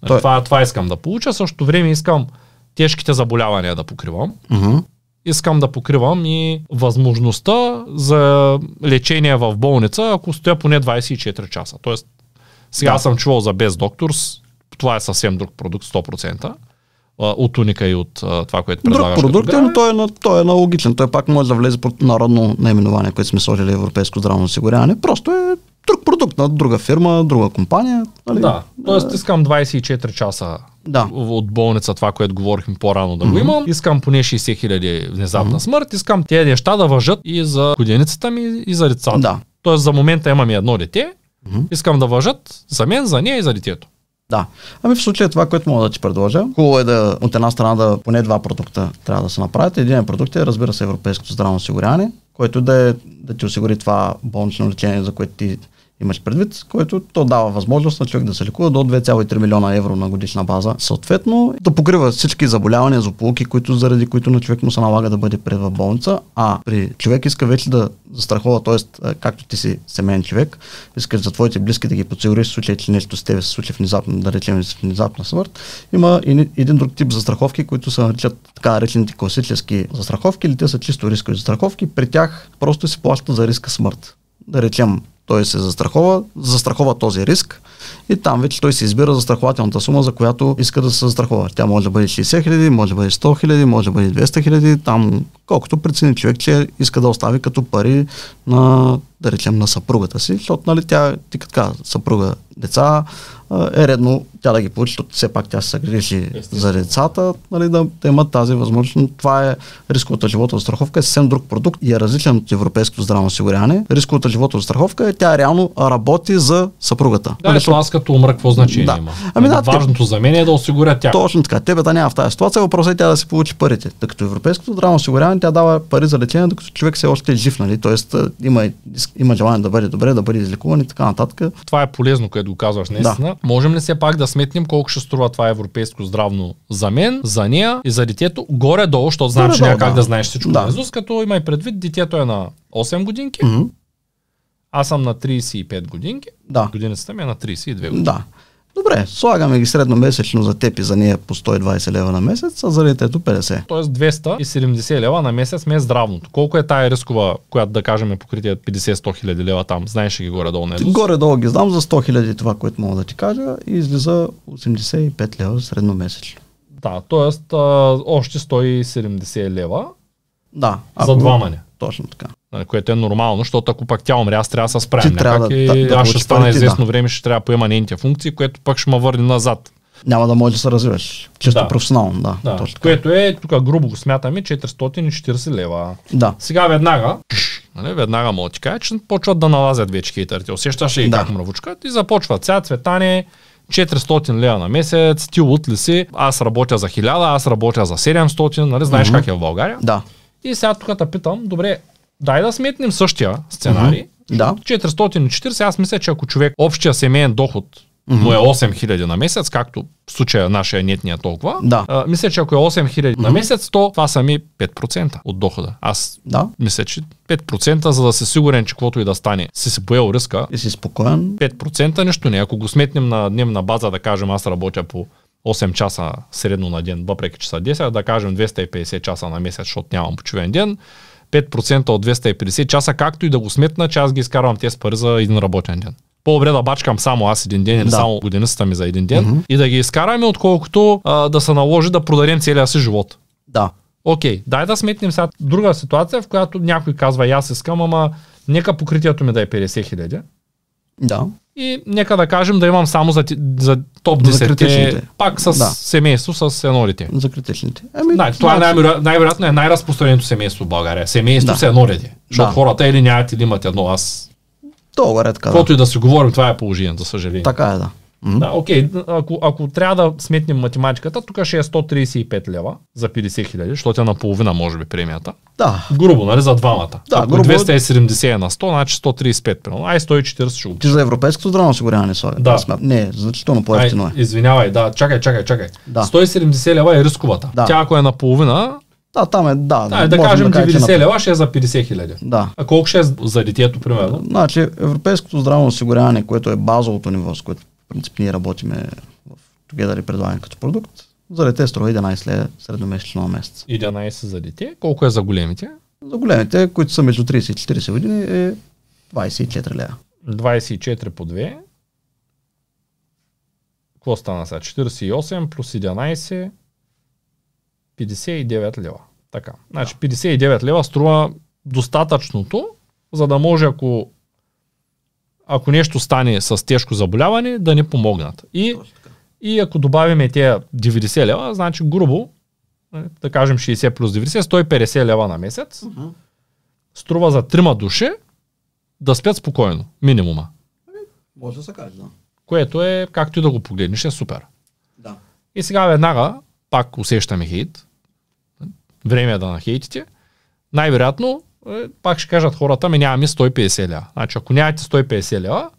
Той-. Това, това искам да получа. Същото време искам тежките заболявания да покривам. Мгм. Искам да покривам и възможността за лечение в болница, ако стоя поне 24 часа. Тоест, сега Да. съм чувал за без доктор, с- това е съвсем друг продукт, 100%. а, От уника и от това, което Друг предлагаш. продукт, като е, но той е, на- той е аналогичен. Той пак може да влезе под народно наименование, което сме сложили Европейско здравно осигуряване. Просто е друг продукт на друга фирма, друга компания. Нали? Да, т.е. искам 24 часа Да. от болница, това, което говорихме по-рано да го имам. Искам поне 60 хиляди внезапна смърт. Искам тези неща да въжат и за годиницата ми и за децата. Да. Тоест за момента имам и едно дете. Искам да въжат за мен, за нея и за детето. Да. Ами в случая това, което мога да ти предложа, хубаво е да от една страна да поне два продукта трябва да се направят. Един продукт е, разбира се, Европейското здравно осигуряване, който да, е, да ти осигури това болнично лечение, за което ти имаш предвид, който то дава възможност на човек да се лекува до 2,3 милиона евро на годишна база. Съответно, да покрива всички заболявания, злополуки, които, заради които на човек му се налага да бъде пред в болница, а при човек иска вече да застрахова, т.е. както ти си семейен човек, искаш за твоите близки да ги подсигуриш в случай, че нещо с тебе се случи внезапно, да речем внезапна смърт. Има и един друг тип застраховки, които се наричат така наречените класически застраховки, или те са чисто рискови застраховки. При тях просто се плаща за риска смърт. Да речем, той се застрахова, застрахова този риск и там вече той се избира застрахователната сума, за която иска да се застрахова. Тя може да бъде 60 хиляди, може да бъде 100 хиляди, може да бъде 200 хиляди, там колкото прецени човек, че иска да остави като пари на, да речем, на съпругата си, защото нали, тя, ти каза, съпруга, деца, е редно тя да ги получи, защото все пак тя се грижи за децата, нали, да, да имат тази възможност. Но Това е рисковата животова страховка, е съвсем друг продукт и е различен от европейското здравно осигуряване. Рисковата животова страховка е тя реално работи за съпругата. Да, защото аз като умра, какво значение Да. има? Ами да, те- Важното за мен е да осигуря тях. Точно така. Тебе да няма в тази ситуация, въпросът е тя да си получи парите. Тъй като европейското здравно осигуряване, тя дава пари за лечение, докато човек все още е жив, нали? Тоест има, има желание да бъде добре, да бъде излекуван и така нататък. Това е полезно, което го казваш наистина. Да. Можем ли все пак да сметнем колко ще струва това европейско здравно за мен, за нея и за детето? Горе-долу, защото знам, че няма как да. да знаеш всичко Да. да. наизуст, като има и предвид, детето е на 8 годинки, Мгм. аз съм на 35 годинки, Да. годиницата ми е на 32 години. Да. Добре, слагаме ги средномесечно за теб и за нея по 120 лева на месец, а за детето 50. Тоест 270 лева на месец ми е здравното. Колко е тая рискова, която да кажем е покритие 50-100 хиляди лева там? Знаеш ли ги горе-долу наизуст? Горе-долу ги знам за 100 хиляди това, което мога да ти кажа и излиза 85 лева средномесечно. Да, т.е. още 170 лева Да. за двама не. Точно така. Което е нормално, защото ако пак тя умре, аз трябва да се справям. Ти трябва да- и да- да аз ще стана известно да. време, ще трябва да поема нейните функции, което пък ще ме върне назад. Няма да можеш да се развиваш. Чисто Да. професионално, да. Да, Точно така. което е, тук грубо го смятаме, 440 лева. Да. Сега веднага, нали, веднага мога ти кажа, че почват да налазят вече хейтерите. Усещаш ли Да. как мравучкат и започват. Сега цветане, 400 лева на месец, ти лут ли си, аз работя за 1000, аз работя за 700, нали, знаеш как е в България. Да. И сега тук те питам, добре, дай да сметнем същия сценарий. Да. 440, аз мисля, че ако човек общия семейен доход му е 8000 на месец, както в случая нашия нетния толкова, Да. а, мисля, че ако е 8000 на месец, то това са ми 5% от дохода. Аз Да. мисля, че 5%, за да си сигурен, че каквото и да стане, си си поел риска, И си спокоен. 5% нещо не. Ако го сметнем на дневна база, да кажем, аз работя по 8 часа средно на ден, въпреки че са 10, да кажем 250 часа на месец, защото нямам почивен ден, 5% от 250 часа, както и да го сметна, че аз ги изкарвам тези пари за един работен ден. По-добре да бачкам само аз един ден или Да. само годиницата ми за един ден и да ги изкараме, отколкото а, да се наложи да продадем целия си живот. Да. Окей, дай да сметнем сега друга ситуация, в която някой казва, «И аз искам, ама нека покритието ми да е 50 хиляди. Да. И нека да кажем да имам само за, за топ За 10, критичните. пак с Да. семейство с едно дете. За критичните. Ами, Да, това е значи- най-вероятно, най-вероятно е най-разпространеното семейство в България. Семейство Да. с едно дете. Защото Да. хората или нямат, или имат едно. Аз, Долу е така. каквото Да. и да си говорим, това е положението, за съжаление. Така е, да. М. Да, окей, ако, ако трябва да сметнем математиката, тук ще е 135 лева за 50 хиляди, защото е наполовина, може би, премията. Да. Грубо, нали, за двамата. Да, ако грубо. 270 е на 100, значи 135, примерно. Ай, 140 ще го Ти за европейското здравно осигуряване слага. Да. Не, значително по-ефтино е. извинявай, да, чакай, чакай, чакай. Да. 170 лева е рисковата. Да. Тя ако е наполовина, Да, там е, да. Да, да можем кажем че 90 на- лева ще е за 50 хиляди. Да. А колко ще е за детето, примерно? Значи, европейското здравно осигуряване, което е базовото ниво, с което в принцип ние работиме в Together и предлагаме като продукт, за дете струва 11 лева средномесечно на месец. 11 за дете. Колко е за големите? За големите, които са между 30 и 40 години, е 24 лева. 24 по 2. Какво стана сега? 48 плюс 11 59 лева. Така. Значи 59 лева струва достатъчното, за да може ако ако нещо стане с тежко заболяване, да ни помогнат. И, и ако добавиме тези 90 лева, значи грубо, е, да кажем 60 плюс 90, 150 лева на месец, струва за трима души да спят спокойно, минимума. Може да се каже, да. Което е, както и да го погледнеш, е супер. Да. И сега веднага, пак усещаме хейт, време е да на хейтите, най-вероятно, е, пак ще кажат хората, ми нямаме 150 лева. Значи, ако нямате 150 лева,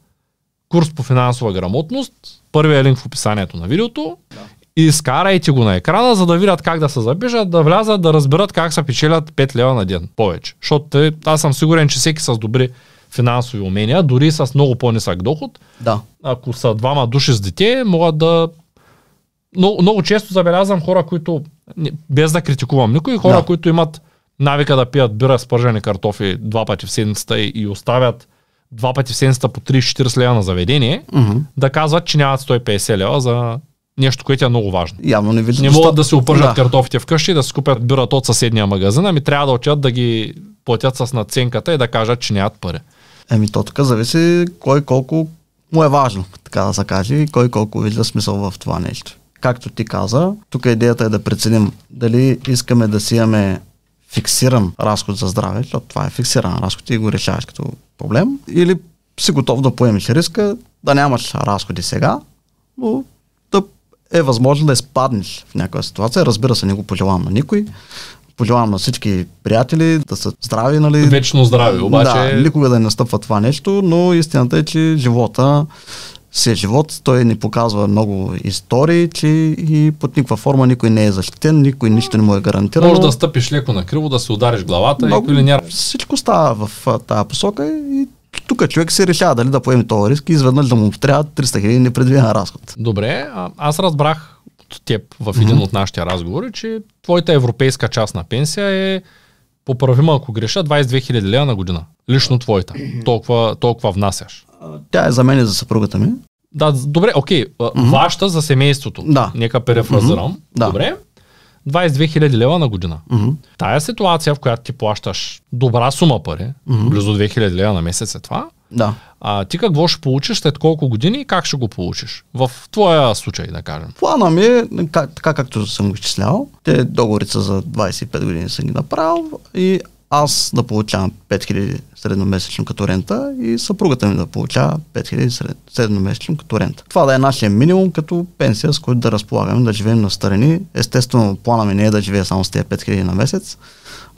курс по финансова грамотност, първият линк в описанието на видеото, Да. и изкарайте го на екрана, за да видят как да се запишат, да влязат, да разберат как се печелят 5 лева на ден повече. Защото те- аз съм сигурен, че всеки с добри финансови умения, дори с много по-нисък доход, Да. ако са двама души с дете, могат да... Много, много често забелязвам хора, които, без да критикувам никой, хора, Да. които имат навика да пият бира с пържени картофи два пъти в седмицата и, и оставят два пъти в седмицата по 30-40 лева на заведение, Мгм. да казват, че нямат 150 лева за нещо, което е много важно. Явно не виждат. Не могат да се опържат Да. картофите вкъщи, да си купят бирата от съседния магазин, ами трябва да отидат да ги платят с наценката и да кажат, че нямат пари. Еми, то тук зависи кой колко му е важно, така да се каже, и кой колко вижда смисъл в това нещо. Както ти каза, тук идеята е да преценим дали искаме да си имаме фиксиран разход за здраве, защото това е фиксиран разход и го решаваш като проблем, или си готов да поемеш риска, да нямаш разходи сега, но да е възможно да изпаднеш в някаква ситуация. Разбира се, не го пожелавам на никой. Пожелавам на всички приятели да са здрави, нали? Вечно здраве, обаче... Да, никога да не настъпва това нещо, но истината е, че живота си е живот. Той ни показва много истории, че и под никаква форма никой не е защитен, никой нищо не му е гарантирано. Може да стъпиш леко на криво, да се удариш главата Много- и или няма. Всичко става в тази посока и тук човек се решава дали да поеме този риск и изведнъж да му трябва 300 хиляди непредвиден разход. Добре, а, аз разбрах от теб в един от нашите разговори, че твоята европейска част на пенсия е поправима, ако греша, 22 000 лева на година. Лично твоята. Толкова, толкова внасяш. Тя е за мен и за съпругата ми. Да, добре, окей. Mm-hmm. Вашата за семейството. Да. Нека перефразирам. Да. Добре. 22 000 лева на година. Мгм. Тая ситуация, в която ти плащаш добра сума пари, Мгм. близо 2000 лева на месец е това, Да. а, ти какво ще получиш след колко години и как ще го получиш? В твоя случай, да кажем. Плана ми е, как, така както съм го изчислял, те договорите са за 25 години съм ги направил и аз да получавам 5000 средномесечно като рента и съпругата ми да получава 5000 сред- средномесечно като рента. Това да е нашия минимум като пенсия, с който да разполагаме, да живеем на страни. Естествено, плана ми не е да живея само с тези 5000 на месец.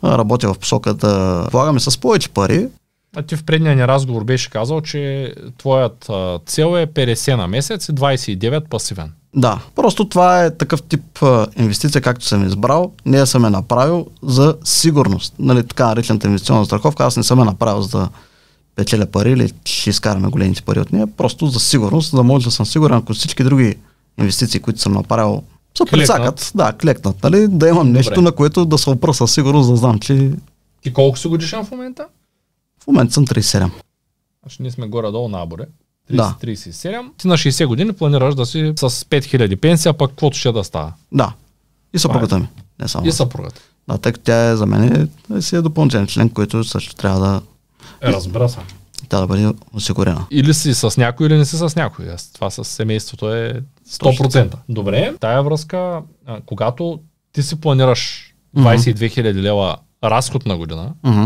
Работя в посока да полагаме с повече пари, А ти в предния ни разговор беше казал, че твоят цел е 50 на месец и 29 пасивен. Да, просто това е такъв тип а, инвестиция, както съм избрал. Не я съм е направил за сигурност. Нали, така наречената инвестиционна страховка, аз не съм е направил за да печеля пари или ще изкараме големите пари от нея, просто за сигурност, за да може да съм сигурен, ако всички други инвестиции, които съм направил, Клекнат. прецакат, да, клекнат, нали, да имам нещо, Добре. на което да се опра със сигурност, да знам, че Ти колко си годишен в момента? в момента съм 37. Значи ние сме горе-долу наборе. 30, Да. 37. Ти на 60 години планираш да си с 5000 пенсия, пък каквото ще да става. Да. И съпругата ми. Не само. И съпругата. Да, тъй като тя е за мен е, си е допълнителен член, който също трябва да, Е, разбира се. тя да бъде осигурена. Или си с някой, или не си с някой. Това с семейството е 100%. Добре, тая връзка, когато ти си планираш 22 000 лева разход на година Мгм.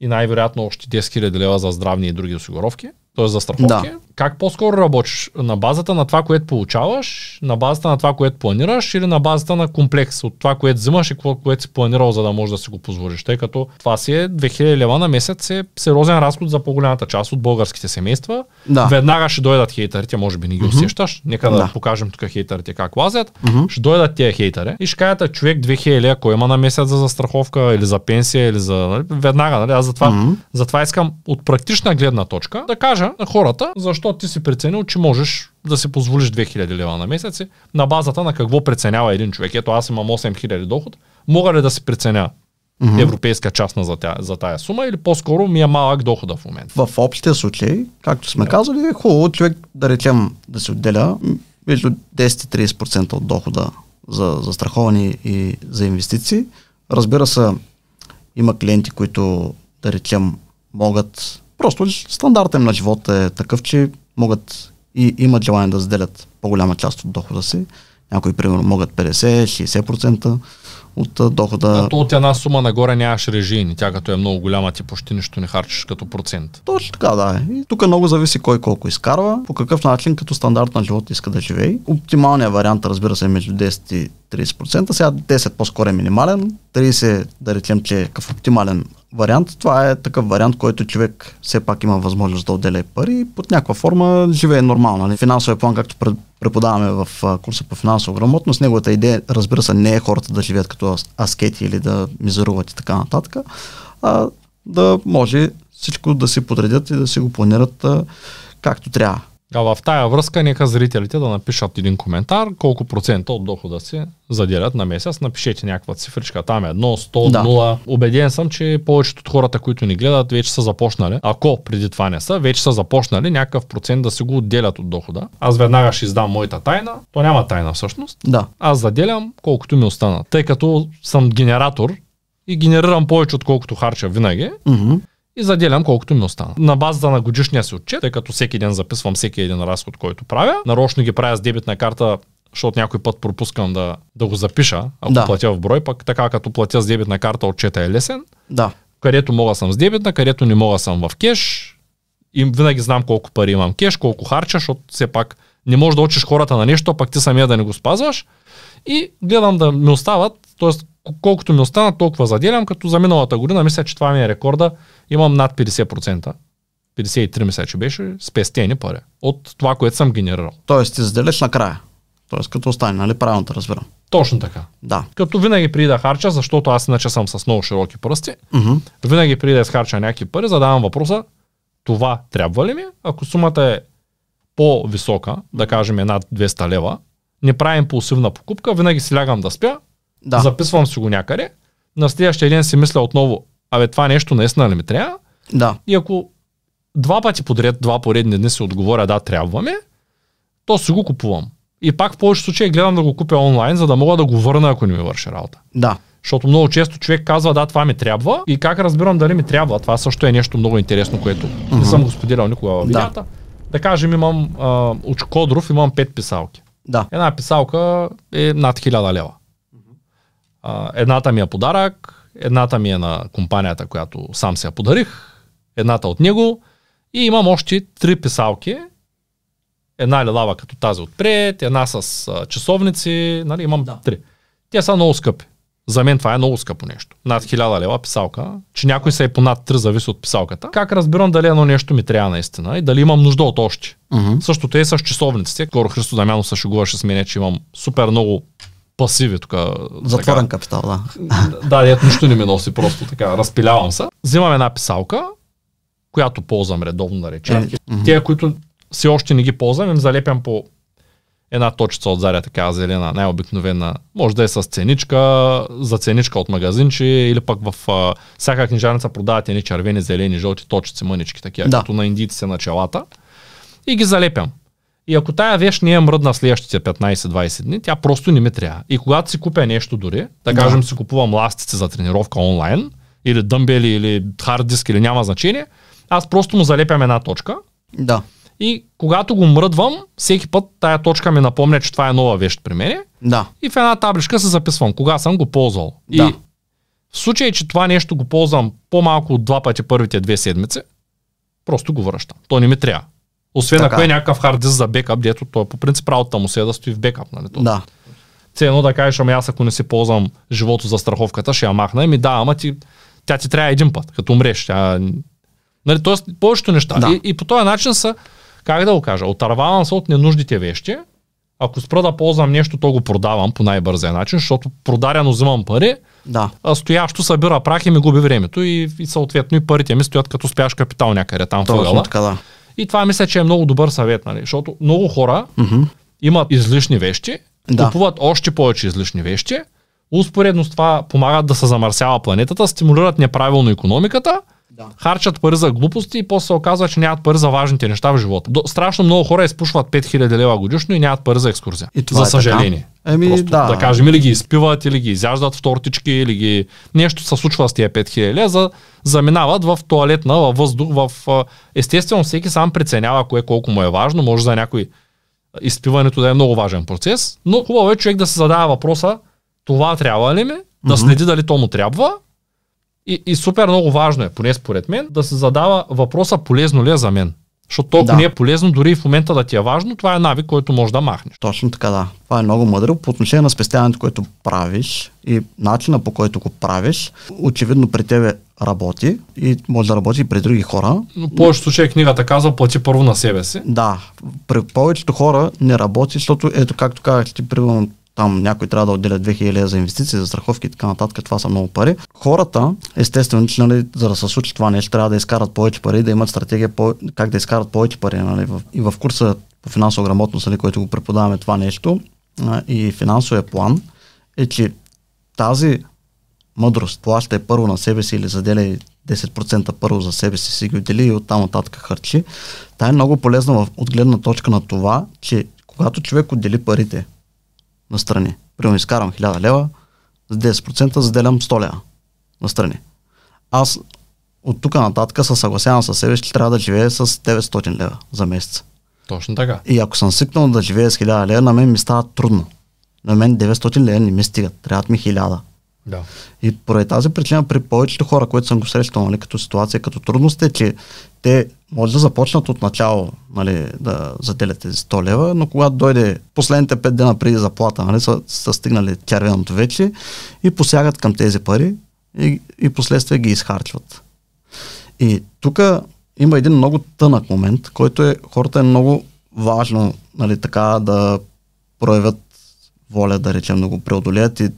и най-вероятно още 10 000 лева за здравни и други осигуровки, т.е. за страховки. Да. Как по-скоро работиш? На базата на това, което получаваш, на базата на това, което планираш или на базата на комплекс от това, което взимаш и какво, което си планирал, за да можеш да си го позволиш. Тъй като това си е 2000 лева на месец е сериозен разход за по-голямата част от българските семейства. Да. Веднага ще дойдат хейтерите, може би не ги усещаш. Нека да, Да. покажем тук хейтерите как лазят. Мгм. Ще дойдат тия хейтери и ще кажат, «А, човек 2000 ако има на месец за застраховка или за пенсия или за... Нали, веднага, нали? Аз затова, Мгм. затова искам от практична гледна точка да кажа на хората, защо ти си преценил, че можеш да си позволиш 2000 лева на месец на базата на какво преценява един човек. Ето аз имам 8000 доход. Мога ли да си преценя Мгм. европейска част на за, тя, за тая сума или по-скоро ми е малък дохода в момента? В общия случай, както сме казали, е хубаво човек да речем да се отделя между 10 и 30% от дохода за застраховани и за инвестиции. Разбира се, има клиенти, които да речем могат, просто стандарта им на живота е такъв, че могат и имат желание да заделят по-голяма част от дохода си. Някои, примерно, могат 50-60% от дохода. А то от една сума нагоре нямаш режийни. Тя като е много голяма, ти почти нищо не харчиш като процент. Точно така, да. И тук много зависи кой колко изкарва, по какъв начин като стандарт на живота иска да живее. Оптималният вариант, разбира се, е между 10 и 30%. Сега 10 по-скоро е минимален, 30 да речем, че е такъв оптимален вариант. Това е такъв вариант, който човек все пак има възможност да отделя пари и под някаква форма живее нормално. Нали? Финансовия план, както преподаваме в курса по финансова грамотност, неговата идея, разбира се, не е хората да живеят като ас- аскети или да мизеруват и така нататък, а да може всичко да си подредят и да си го планират както трябва. А в тая връзка нека зрителите да напишат един коментар, колко процента от дохода си заделят на месец. Напишете някаква цифричка, там е 1, 100, Да. 0. Убеден съм, че повечето от хората, които ни гледат, вече са започнали, ако преди това не са, вече са започнали някакъв процент да си го отделят от дохода. Аз веднага ще издам моята тайна. То няма тайна всъщност. Да. Аз заделям колкото ми остана. Тъй като съм генератор и генерирам повече отколкото харча винаги, Мгм. И заделям колкото ми остана. На базата на годишния си отчет, тъй като всеки ден записвам всеки един разход, който правя, нарочно ги правя с дебитна карта, защото някой път пропускам да, да го запиша, ако Да. платя в брой, пък така като платя с дебитна карта, отчета е лесен. Да. Където мога съм с дебитна, където не мога съм в кеш. И винаги знам колко пари имам кеш, колко харча, защото все пак не можеш да учиш хората на нещо, пък ти самия да не го спазваш. И гледам да ми остават, т.е. колкото ми останат, толкова заделям, като за миналата година мисля, че това ми е рекорда. Имам над 50%. 53 мисля, че беше спестени пари от това, което съм генерирал. Тоест ти заделяш накрая. Тоест като остане, нали? Правилно те разбирам. Точно така. Да. Като винаги преди да харча, защото аз иначе съм с много широки пръсти, Мгм. винаги преди да изхарча някакви пари, задавам въпроса, това трябва ли ми? Ако сумата е по-висока, да кажем е над 200 лева, не правим импулсивна покупка, винаги си лягам да спя, Да. записвам си го някъде, на следващия ден си мисля отново, абе това нещо наистина ли ми трябва? Да. И ако два пъти подред, два поредни дни си отговоря да, трябва ми, то си го купувам. И пак в повечето случаи гледам да го купя онлайн, за да мога да го върна, ако не ми върши работа. Да. Защото много често човек казва, да, това ми трябва и как разбирам дали ми трябва. Това също е нещо много интересно, което не съм го споделял никога в Да. видеята. Да кажем, имам а, от Кодров, имам 5 писалки. Да. Една писалка е над 1000 лева. А, едната ми е подарък, едната ми е на компанията, която сам се я подарих, едната от него и имам още три писалки. Една лилава като тази отпред, една с а, часовници, нали, имам Да. три. Те са много скъпи. За мен това е много скъпо нещо. Над 1000 лева писалка, че някой са и по над 3 зависи от писалката. Как разбирам дали едно нещо ми трябва наистина и дали имам нужда от още? Мгм. Същото е с часовниците. Скоро Христо Дамянов се шегуваше с мене, че имам супер много пасиви тук. Затворен капитал, да. Да, дето нищо не ми носи, просто така, разпилявам се. Взимам една писалка, която ползвам редовно, да речем. Е. Тия, които все още не ги ползвам, им залепям по една точица от заря, така зелена, най-обикновена. Може да е с ценичка, за ценичка от магазинче, или пък в а, всяка книжарница продават едни червени, зелени, жълти точици, мънички, такива, Да. като на индийците на челата. И ги залепям. И ако тая вещ не е мръдна следващите 15-20 дни, тя просто не ми трябва. И когато си купя нещо дори, да Да. кажем си купувам ластици за тренировка онлайн, или дъмбели, или хард диск, или няма значение, аз просто му залепям една точка Да. и когато го мръдвам, всеки път тая точка ми напомня, че това е нова вещ при мен. Да. И в една табличка се записвам кога съм го ползвал. Да. И в случай, че това нещо го ползвам по-малко от два пъти първите две седмици, Просто го връщам. То не ми трябва. Освен Така. ако е някакъв хард диск за бекап, дето той по принцип работата му се е да стои в бекап. Нали? То. Да. Едно да кажеш, ами аз ако не си ползвам живото за страховката, ще я махна. Еми да, ама ти, тя ти трябва един път, като умреш. Тя, нали, тоест, повечето неща. Да. И, и, по този начин са, как да го кажа, отървавам се от ненужните вещи. Ако спра да ползвам нещо, то го продавам по най-бързия начин, защото продаряно взимам пари, Да. а стоящо събира прах и ми губи времето и, и съответно и парите ми стоят като спящ капитал някъде там в Точно ъгъла. така, да. И това мисля, че е много добър съвет, нали? защото много хора Мгм. имат излишни вещи, Да. купуват още повече излишни вещи, успоредно с това помагат да се замърсява планетата, стимулират неправилно економиката, Да. харчат пари за глупости и после се оказва, че нямат пари за важните неща в живота. До, страшно много хора изпушват 5000 лева годишно и нямат пари за екскурзия. И това за е така. съжаление. Еми, Просто, да. да кажем, или ги изпиват, или ги изяждат в тортички, или ги... Нещо се случва с тия 5000 лева, за... заминават в туалетна, във въздух, в... Естествено, всеки сам преценява кое колко му е важно, може за някой изпиването да е много важен процес, но хубаво е човек да се задава въпроса, това трябва ли ми, да следи дали то му трябва и, и супер много важно е, поне според мен, да се задава въпроса полезно ли е за мен. Защото толкова Да. не е полезно, дори и в момента да ти е важно, това е навик, който може да махнеш. Точно така, да. Това е много мъдро. По отношение на спестяването, което правиш и начина по който го правиш, очевидно при тебе работи и може да работи и при други хора. Но в повечето случаи книгата казва плати първо на себе си. Да, при повечето хора не работи, защото ето както казах ти, примерно там някой трябва да отделя 2000 лева за инвестиции, за страховки и така нататък, това са много пари. Хората, естествено, че нали, за да се случи това нещо, трябва да изкарат повече пари, да имат стратегия по, как да изкарат повече пари. Нали. В, и в курса по финансова грамотност, нали, който го преподаваме това нещо, а, и финансовия план, е, че тази мъдрост, плащай първо на себе си или заделяй 10% първо за себе си, си ги отдели и оттам нататък харчи. Та е много полезна в, от гледна точка на това, че когато човек отдели парите на страни, примерно изкарам 1000 лева, с 10% заделям 100 лева на страни. Аз от тук нататък се съгласявам със себе, че трябва да живея с 900 лева за месец. Точно така. И ако съм свикнал да живея с 1000 лева, на мен ми става трудно. На мен 900 лева не ми стигат. Трябват ми 1000. Да. И поради тази причина при повечето хора, които съм го срещал нали, като ситуация, като трудност е, че те може да започнат от начало нали, да заделят тези 100 лева, но когато дойде последните 5 дена преди заплата, нали, са, са стигнали червеното вече и посягат към тези пари и, и последствие ги изхарчват. И тук има един много тънък момент, който е, хората е много важно нали, така да проявят воля, да речем, да го преодолеят и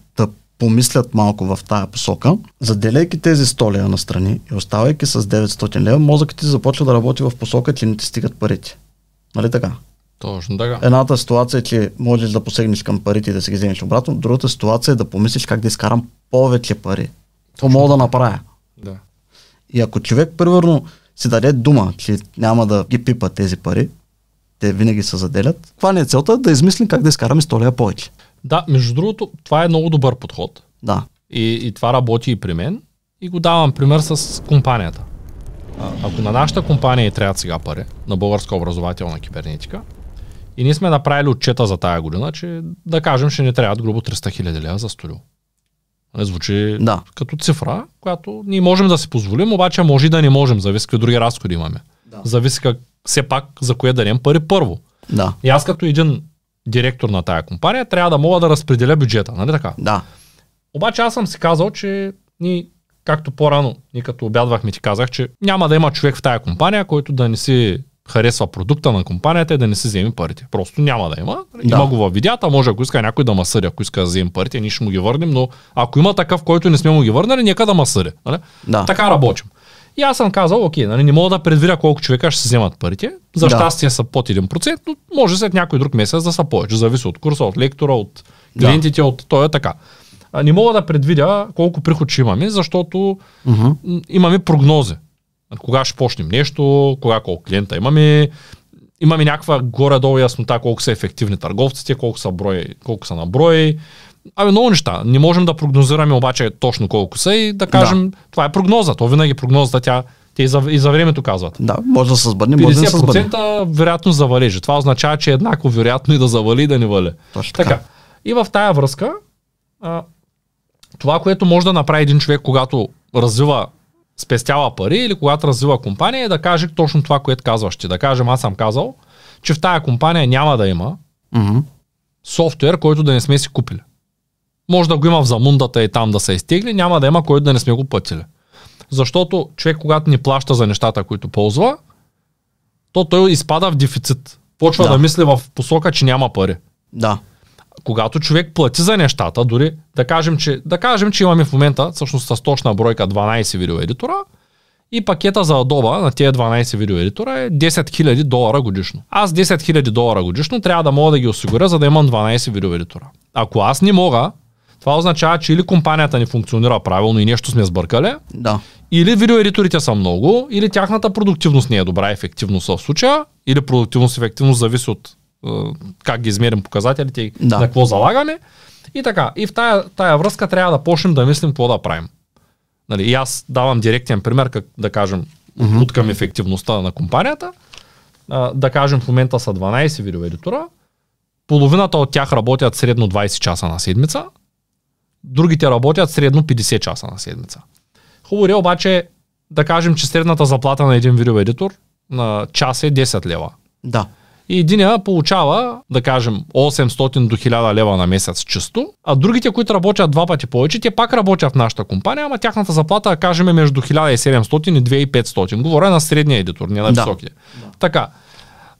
помислят малко в тая посока. Заделяйки тези 100 лева на страни и оставайки с 900 лева, мозъкът ти започва да работи в посока, че не ти стигат парите. Нали така? Точно така. Едната ситуация е, че можеш да посегнеш към парите и да си ги вземеш обратно. Другата ситуация е да помислиш как да изкарам повече пари. Това мога да направя. Да. И ако човек, примерно, си даде дума, че няма да ги пипа тези пари, те винаги се заделят. Каква не е целта? Да измислим как да изкараме 100 лева повече. Да, между другото, това е много добър подход. Да. И, и това работи и при мен. И го давам пример с компанията. А, ако на нашата компания и трябва сега пари, на българска образователна кибернетика, и ние сме направили отчета за тая година, че да кажем, ще ни трябват грубо 300 хиляди лева за студио. Не звучи Да. като цифра, която ние можем да си позволим, обаче може и да не можем, зависи какви други разходи имаме. Да. Зависи как, все пак за кое дадем пари първо. Да. И аз като един директор на тая компания трябва да мога да разпределя бюджета, нали така? Да. Обаче аз съм си казал, че ни, както по-рано, ни като обядвахме ти казах, че няма да има човек в тая компания, който да не си харесва продукта на компанията и да не си вземе парите. Просто няма да има. Да. Има го във видеята, може ако иска някой да ма съди, ако иска да вземе парите, ние ще му ги върнем, но ако има такъв, който не сме му ги върнали, нека да ма съди. Нали? Да. Така работим. И аз съм казал, окей, нали, не мога да предвидя колко човека ще си вземат парите. За Да. щастие са под 1%, но може след някой друг месец да са повече. Зависи от курса, от лектора, от Да. клиентите, от той е така. А, не мога да предвидя колко приход ще имаме, защото м, имаме прогнози. Кога ще почнем нещо, кога колко клиента имаме, имаме някаква горе-долу яснота колко са ефективни търговците, колко са, брой, колко са на брой. Абе, много неща. Не можем да прогнозираме обаче точно колко са и да кажем, да. това е прогноза. То винаги прогнозата, тя, те и за, и за времето казват. Да, може да се сбъдне, може да не се сбъдне. 50% вероятност за валежи. Това означава, че е еднакво вероятно и да завали и да не вали. Точно така. Така. И в тая връзка, а, това, което може да направи един човек, когато развива спестява пари или когато развива компания, е да каже точно това, което казваш ти. Да кажем, аз съм казал, че в тая компания няма да има Мгм. софтуер, който да не сме си купили. Може да го има в замундата и там да се изтегли, няма да има който да не сме го платили. Защото човек, когато ни плаща за нещата, които ползва, то той изпада в дефицит. Почва да, Да. да мисли в посока, че няма пари. Да. Когато човек плати за нещата, дори да кажем, че, да кажем, че имаме в момента всъщност с точна бройка 12 видеоедитора и пакета за Adobe на тези 12 видеоедитора е 10 000 долара годишно. Аз 10 000 долара годишно трябва да мога да ги осигуря, за да имам 12 видеоедитора. Ако аз не мога, това означава, че или компанията ни функционира правилно и нещо сме сбъркали, Да. или видеоедиторите са много, или тяхната продуктивност не е добра, ефективност в случая, или продуктивност, ефективност зависи от е, как ги измерим показателите и Да. на какво залагаме. И така, и в тая, тая връзка трябва да почнем да мислим какво да правим. Нали, и аз давам директен пример, как да кажем, от към ефективността на компанията. А, да кажем, в момента са 12 видеоедитора, половината от тях работят средно 20 часа на седмица, другите работят средно 50 часа на седмица. Хубаво е обаче да кажем, че средната заплата на един видеоедитор на час е 10 лева. Да. И единия получава, да кажем, 800 до 1000 лева на месец чисто, а другите, които работят два пъти повече, те пак работят в нашата компания, ама тяхната заплата, да кажем, е между 1700 и 2500. Говоря на средния едитор, не на Да. високия. Така,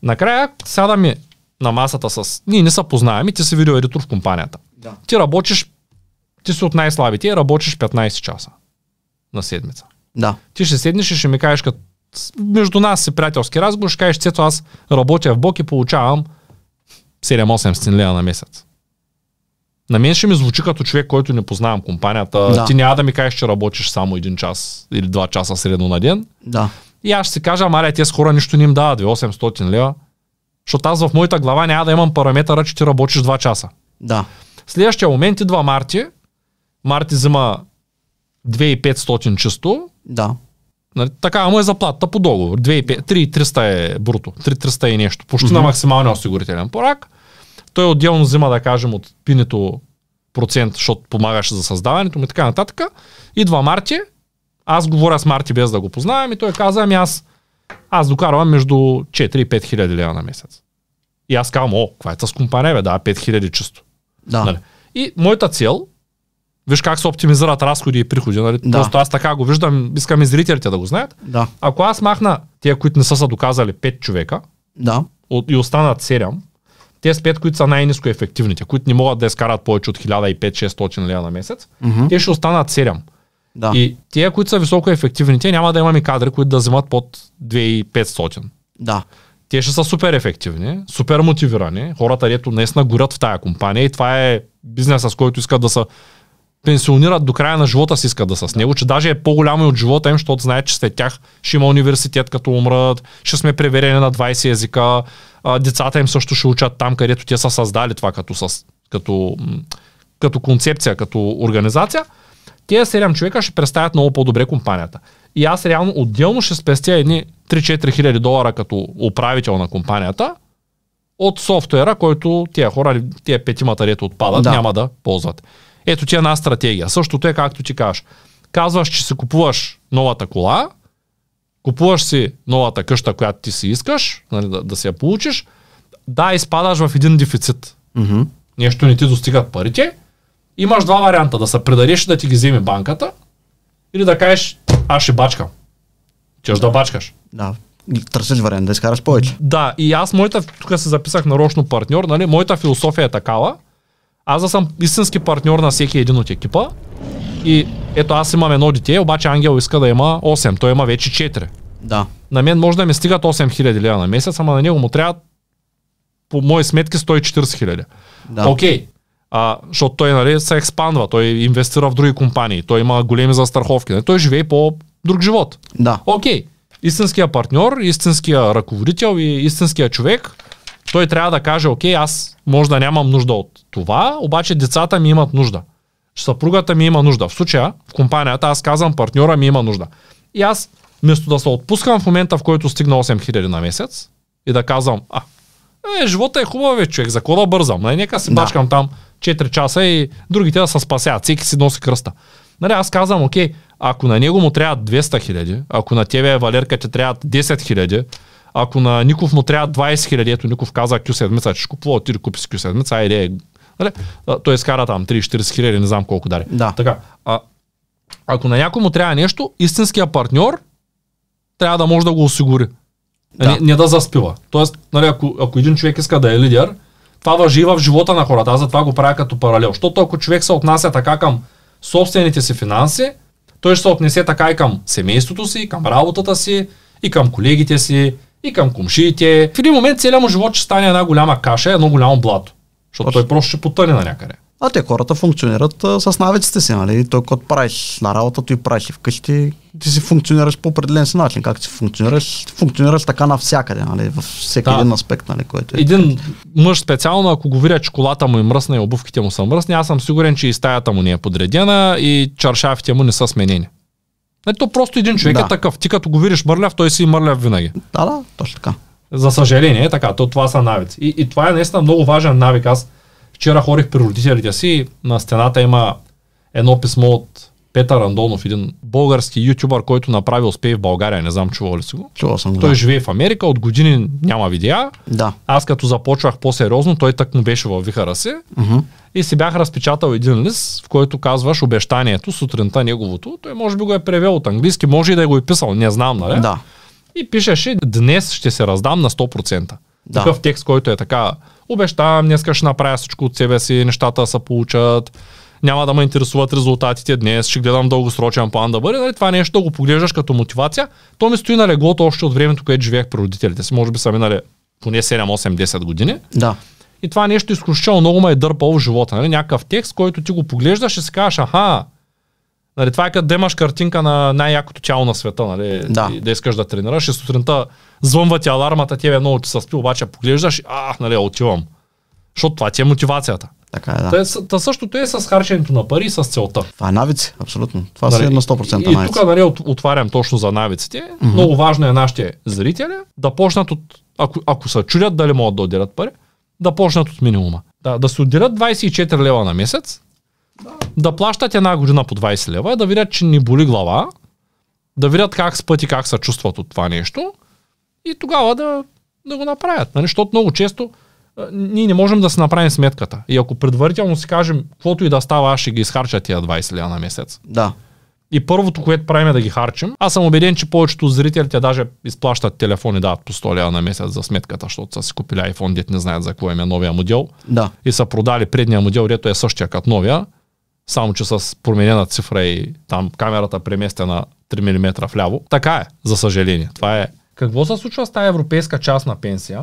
накрая сядаме на масата с... Ние не са познаеми, ти си видеоедитор в компанията. Да. Ти работиш, ти си от най-слабите и работиш 15 часа на седмица. Да. Ти ще седнеш и ще ми кажеш, като между нас си приятелски разговор, ще кажеш, Цецо, аз работя в Бог и получавам 7-8 лева на месец. На мен ще ми звучи като човек, който не познавам компанията. Да. Ти няма да ми кажеш, че работиш само един час или два часа средно на ден. Да. И аз ще си кажа, маля, тези хора нищо не им дават, 800 лева. Защото аз в моята глава няма да имам параметъра, че ти работиш 2 часа. Да. Следващия момент идва Марти. Марти взима 2500 чисто, Да. Нали, така му е заплата по договор. 3300 е бруто. 3300 и нещо. Почти на Мгм. максималния осигурителен порак. Той отделно взима, да кажем, от пинето процент, защото помагаше за създаването ми и така нататък. Идва Марти. Аз говоря с Марти без да го познавам и той каза, ами аз, аз докарвам между 4 и 5 хиляди лева на месец. И аз казвам, о, каква е тази компания, бе, да, 5 хиляди чисто. Да. Нали? И моята цел, виж как се оптимизират разходи и приходи, нали? Да. Просто аз така го виждам, искам и зрителите да го знаят. Да. Ако аз махна тия, които не са се доказали 5 човека Да. от- и останат 7, те с 5, които са най-низко ефективните, които не могат да изкарат повече от 1500-600 лева на месец, Мгм. те ще останат 7. Да. И тия, които са високо ефективните, няма да имаме кадри, които да вземат под 2500. Да. Те ще са супер ефективни, супер мотивирани. Хората, дето наистина горят в тая компания и това е бизнеса, с който искат да се пенсионират до края на живота си искат да са с него, че даже е по-голямо и от живота им, защото знаят, че след тях ще има университет като умрат, ще сме преверени на 20 езика, децата им също ще учат там, където те са създали това като, като, като концепция, като организация. Тези 7 човека ще представят много по-добре компанията. И аз реално отделно ще спестя едни 3-4 хиляди долара като управител на компанията от софтуера, който тия хора, тия петимата, дето отпадат, Да. да. няма да ползват. Ето ти е една стратегия. Същото е както ти кажеш. Казваш, че си купуваш новата кола, купуваш си новата къща, която ти си искаш, нали, да, да си я получиш, да, изпадаш в един дефицит. Мгм. Нещо не ти достигат парите, имаш два варианта. Да се предадеш и да ти ги вземе банката, или да кажеш, аз ще бачкам. Чеш да бачкаш. Да. Търсиш вариант да изкараш повече. Да, и аз моята, тук се записах нарочно партньор, нали, моята философия е такава, аз да съм истински партньор на всеки един от екипа и ето аз имам едно дете, обаче Ангел иска да има 8, той има вече 4. Да. На мен може да ми стигат 8000 лева на месец, ама на него му трябва по мои сметки 140 хиляди. Да. Окей. А, защото той нали, се експандва, той инвестира в други компании, той има големи застраховки, нали, той живее по друг живот. Да. Окей, истинския партньор, истинския ръководител и истинския човек, той трябва да каже, окей, аз може да нямам нужда от това, обаче децата ми имат нужда. Съпругата ми има нужда. В случая, в компанията, аз казвам, партньора ми има нужда. И аз, вместо да се отпускам в момента, в който стигна 8000 на месец, и да казвам, а, е, живота е хубав, бе, човек, за какво да бързам? Нали, нека си Да. бачкам там 4 часа и другите да се спасяват, всеки си носи кръста. Нали, аз казвам, окей, ако на него му трябва 200 хиляди, ако на тебе, Валерка, ти трябва 10 хиляди, ако на Ников му трябва 20 хиляди, ето Ников каза Q седмица, че ще купува, ти да купи си Q седмица, айде, нали? Той изкара там 30-40 хиляди, не знам колко дари. Да. Така, а, ако на някой му трябва нещо, истинския партньор трябва да може да го осигури. Да. Не, не да заспива. Тоест, нали, ако, ако един човек иска да е лидер, това въжи в живота на хората. Аз затова го правя като паралел. Защото ако човек се отнася така към собствените си финанси, той ще се отнесе така и към семейството си, към работата си, и към колегите си, и към комшиите. В един момент целият му живот ще стане една голяма каша, едно голямо блато. Защото той просто ще потъне на някъде. А те хората функционират а, с навиците си, нали? Той като правиш на работата и правиш и вкъщи, ти си функционираш по определен си начин. Как си функционираш? Функционираш така навсякъде, нали? Във всеки Да. един аспект, нали? Който е. Един мъж специално, ако го видя, че колата му е мръсна и обувките му са мръсни, аз съм сигурен, че и стаята му не е подредена и чаршафите му не са сменени. Ето просто един човек Да. е такъв. Ти като го видиш мърляв, той си и мърляв винаги. Да, да, точно така. За съжаление е така, то това са навици. И, и това е наистина много важен навик. Аз вчера ходих при родителите си, на стената има едно писмо от Петър Андонов, един български ютубър, който направи успех в България, не знам чувал ли си го. Чувал съм го. Той да. живее в Америка, от години няма видеа. Да. Аз като започвах по-сериозно, той так му беше във вихара си Мгм. и си бях разпечатал един лист, в който казваш обещанието, сутринта неговото. Той може би го е превел от английски, може и да го е писал, не знам, нали? Да. И пишеше, днес ще се раздам на 100%. Да. Такъв текст, който е така, обещавам, днес ще направя всичко от себе си, нещата се получат, няма да ме интересуват резултатите днес, ще гледам дългосрочен план да бъде. Нали? Това нещо да го поглеждаш като мотивация. То ми стои на леглото още от времето, което живеех при родителите си. Може би са минали поне 7, 8, 10 години. Да. И това нещо изключително много ме е дърпало в живота. Нали? Някакъв текст, който ти го поглеждаш и си кажеш, аха, нали, това е като да имаш картинка на най-якото тяло на света, нали? Да. И да искаш да тренираш и сутринта звънва ти алармата, тебе много ти се спи, обаче поглеждаш и а, нали, отивам. Защото това ти е мотивацията. Така е, да. Та, е с- та същото е с харченето на пари с целта. Това е навици, абсолютно. Това си е Нали, на 100% и, и навици. тук нали, от- отварям точно за навиците. Mm-hmm. Много важно е нашите зрители да почнат от, ако, ако се чудят дали могат да отделят пари, да почнат от минимума. Да, да се отделят 24 лева на месец, да плащат една година по 20 лева, да видят, че ни боли глава, да видят как спът и как се чувстват от това нещо и тогава да, да го направят. Нали? Защото много често ние не можем да си направим сметката. И ако предварително си кажем, каквото и да става, аз ще ги изхарча тия 20 лева на месец. Да. И първото, което правим е да ги харчим. Аз съм убеден, че повечето зрителите даже изплащат телефони, дават по 100 лева на месец за сметката, защото са си купили iPhone, дет не знаят за им е новия модел. Да. И са продали предния модел, дето е същия като новия, само че с променена цифра и там камерата преместена 3 мм вляво. Така е, за съжаление. Това е. Какво се случва с тази европейска частна пенсия,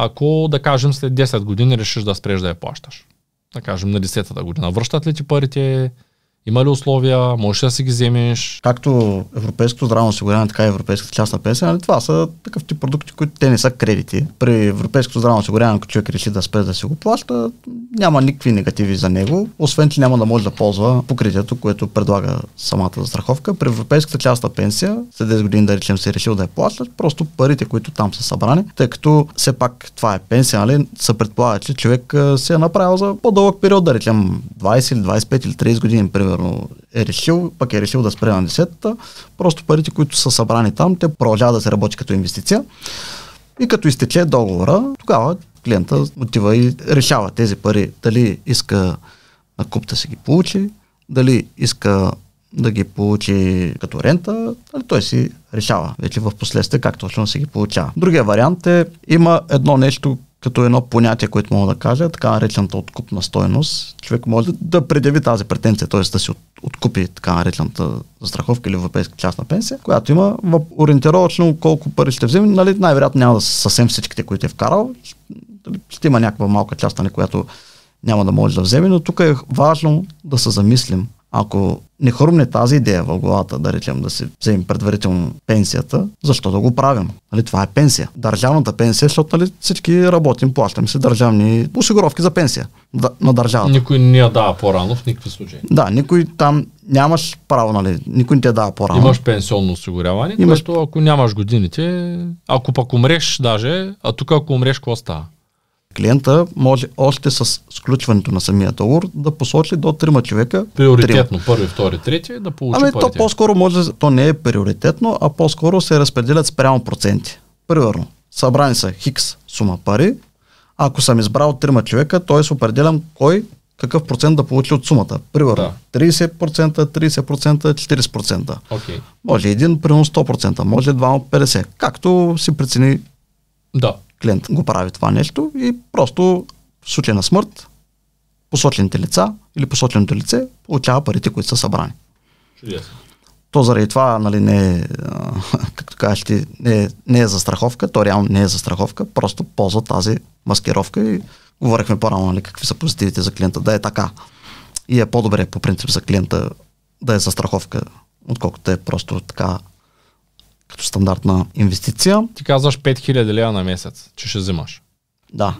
ако, да кажем, след 10 години решиш да спреш да я плащаш? Да кажем, на 10-та година. Връщат ли ти парите? Има ли условия? Можеш да си ги вземеш? Както Европейското здравно осигуряване, така и Европейската частна пенсия, нали, това са такъв тип продукти, които те не са кредити. При Европейското здравно осигуряване, ако човек реши да спре да си го плаща, няма никакви негативи за него, освен че няма да може да ползва покритието, което предлага самата застраховка. При Европейската частна пенсия, след 10 години да речем си е решил да я плащаш, просто парите, които там са събрани, тъй като все пак това е пенсия, нали, се предполага, че човек се е направил за по-дълъг период, да речем 20 или 25 или 30 години, примерно, е решил, пък е решил да спре на 10-та, просто парите, които са събрани там, те продължават да се работи като инвестиция. И като изтече договора, тогава клиента отива и решава тези пари, дали иска на куп да си ги получи, дали иска да ги получи като рента, нали, той си решава вече в последствие как точно си ги получава. Другия вариант е, има едно нещо, като едно понятие, което мога да кажа, така наречената откупна стойност. Човек може да, да предяви тази претенция, т.е. да си от, откупи така наречената застраховка или европейска частна пенсия, която има в ориентировачно колко пари ще вземе. Нали, най-вероятно няма да са съвсем всичките, които е вкарал. Ще има някаква малка част, нали, която няма да може да вземе, но тук е важно да се замислим. Ако не хрумне тази идея в главата, да речем, да си вземем предварително пенсията, защо да го правим? Нали, това е пенсия. Държавната пенсия, защото нали, всички работим, плащаме се държавни осигуровки за пенсия да, на държавата. Никой не я дава по-рано в никакви случаи. Да, никой там нямаш право, нали, никой не те дава по-рано. Имаш пенсионно осигуряване, Имаш- което ако нямаш годините, ако пък умреш даже, а тук ако умреш, какво става? Клиента може още с сключването на самия договор да посочи до трима човека. Приоритетно, първи, втори, трети, да получи Ами то парите. по-скоро може, то не е приоритетно, а по-скоро се разпределят спрямо проценти. Примерно, събрани са хикс сума пари, ако съм избрал трима човека, т.е. определям кой какъв процент да получи от сумата. Примерно, Да. 30%, 30%, 40%. Окей. Може един, примерно 100%, може двама 50%. Както си прецени Да. Клиент го прави това нещо и просто в случай на смърт посочените лица или посоченото лице получава парите, които са събрани. Чудесно. То заради това, нали, не е, както кажеш ти, не е, не е за страховка, то реално не е за страховка, просто ползва тази маскировка и говорихме по-рано, нали, какви са позитивите за клиента, да е така. И е по-добре по принцип за клиента да е за страховка, отколкото е просто така като стандартна инвестиция. Ти казваш 5000 лева на месец, че ще взимаш. Да,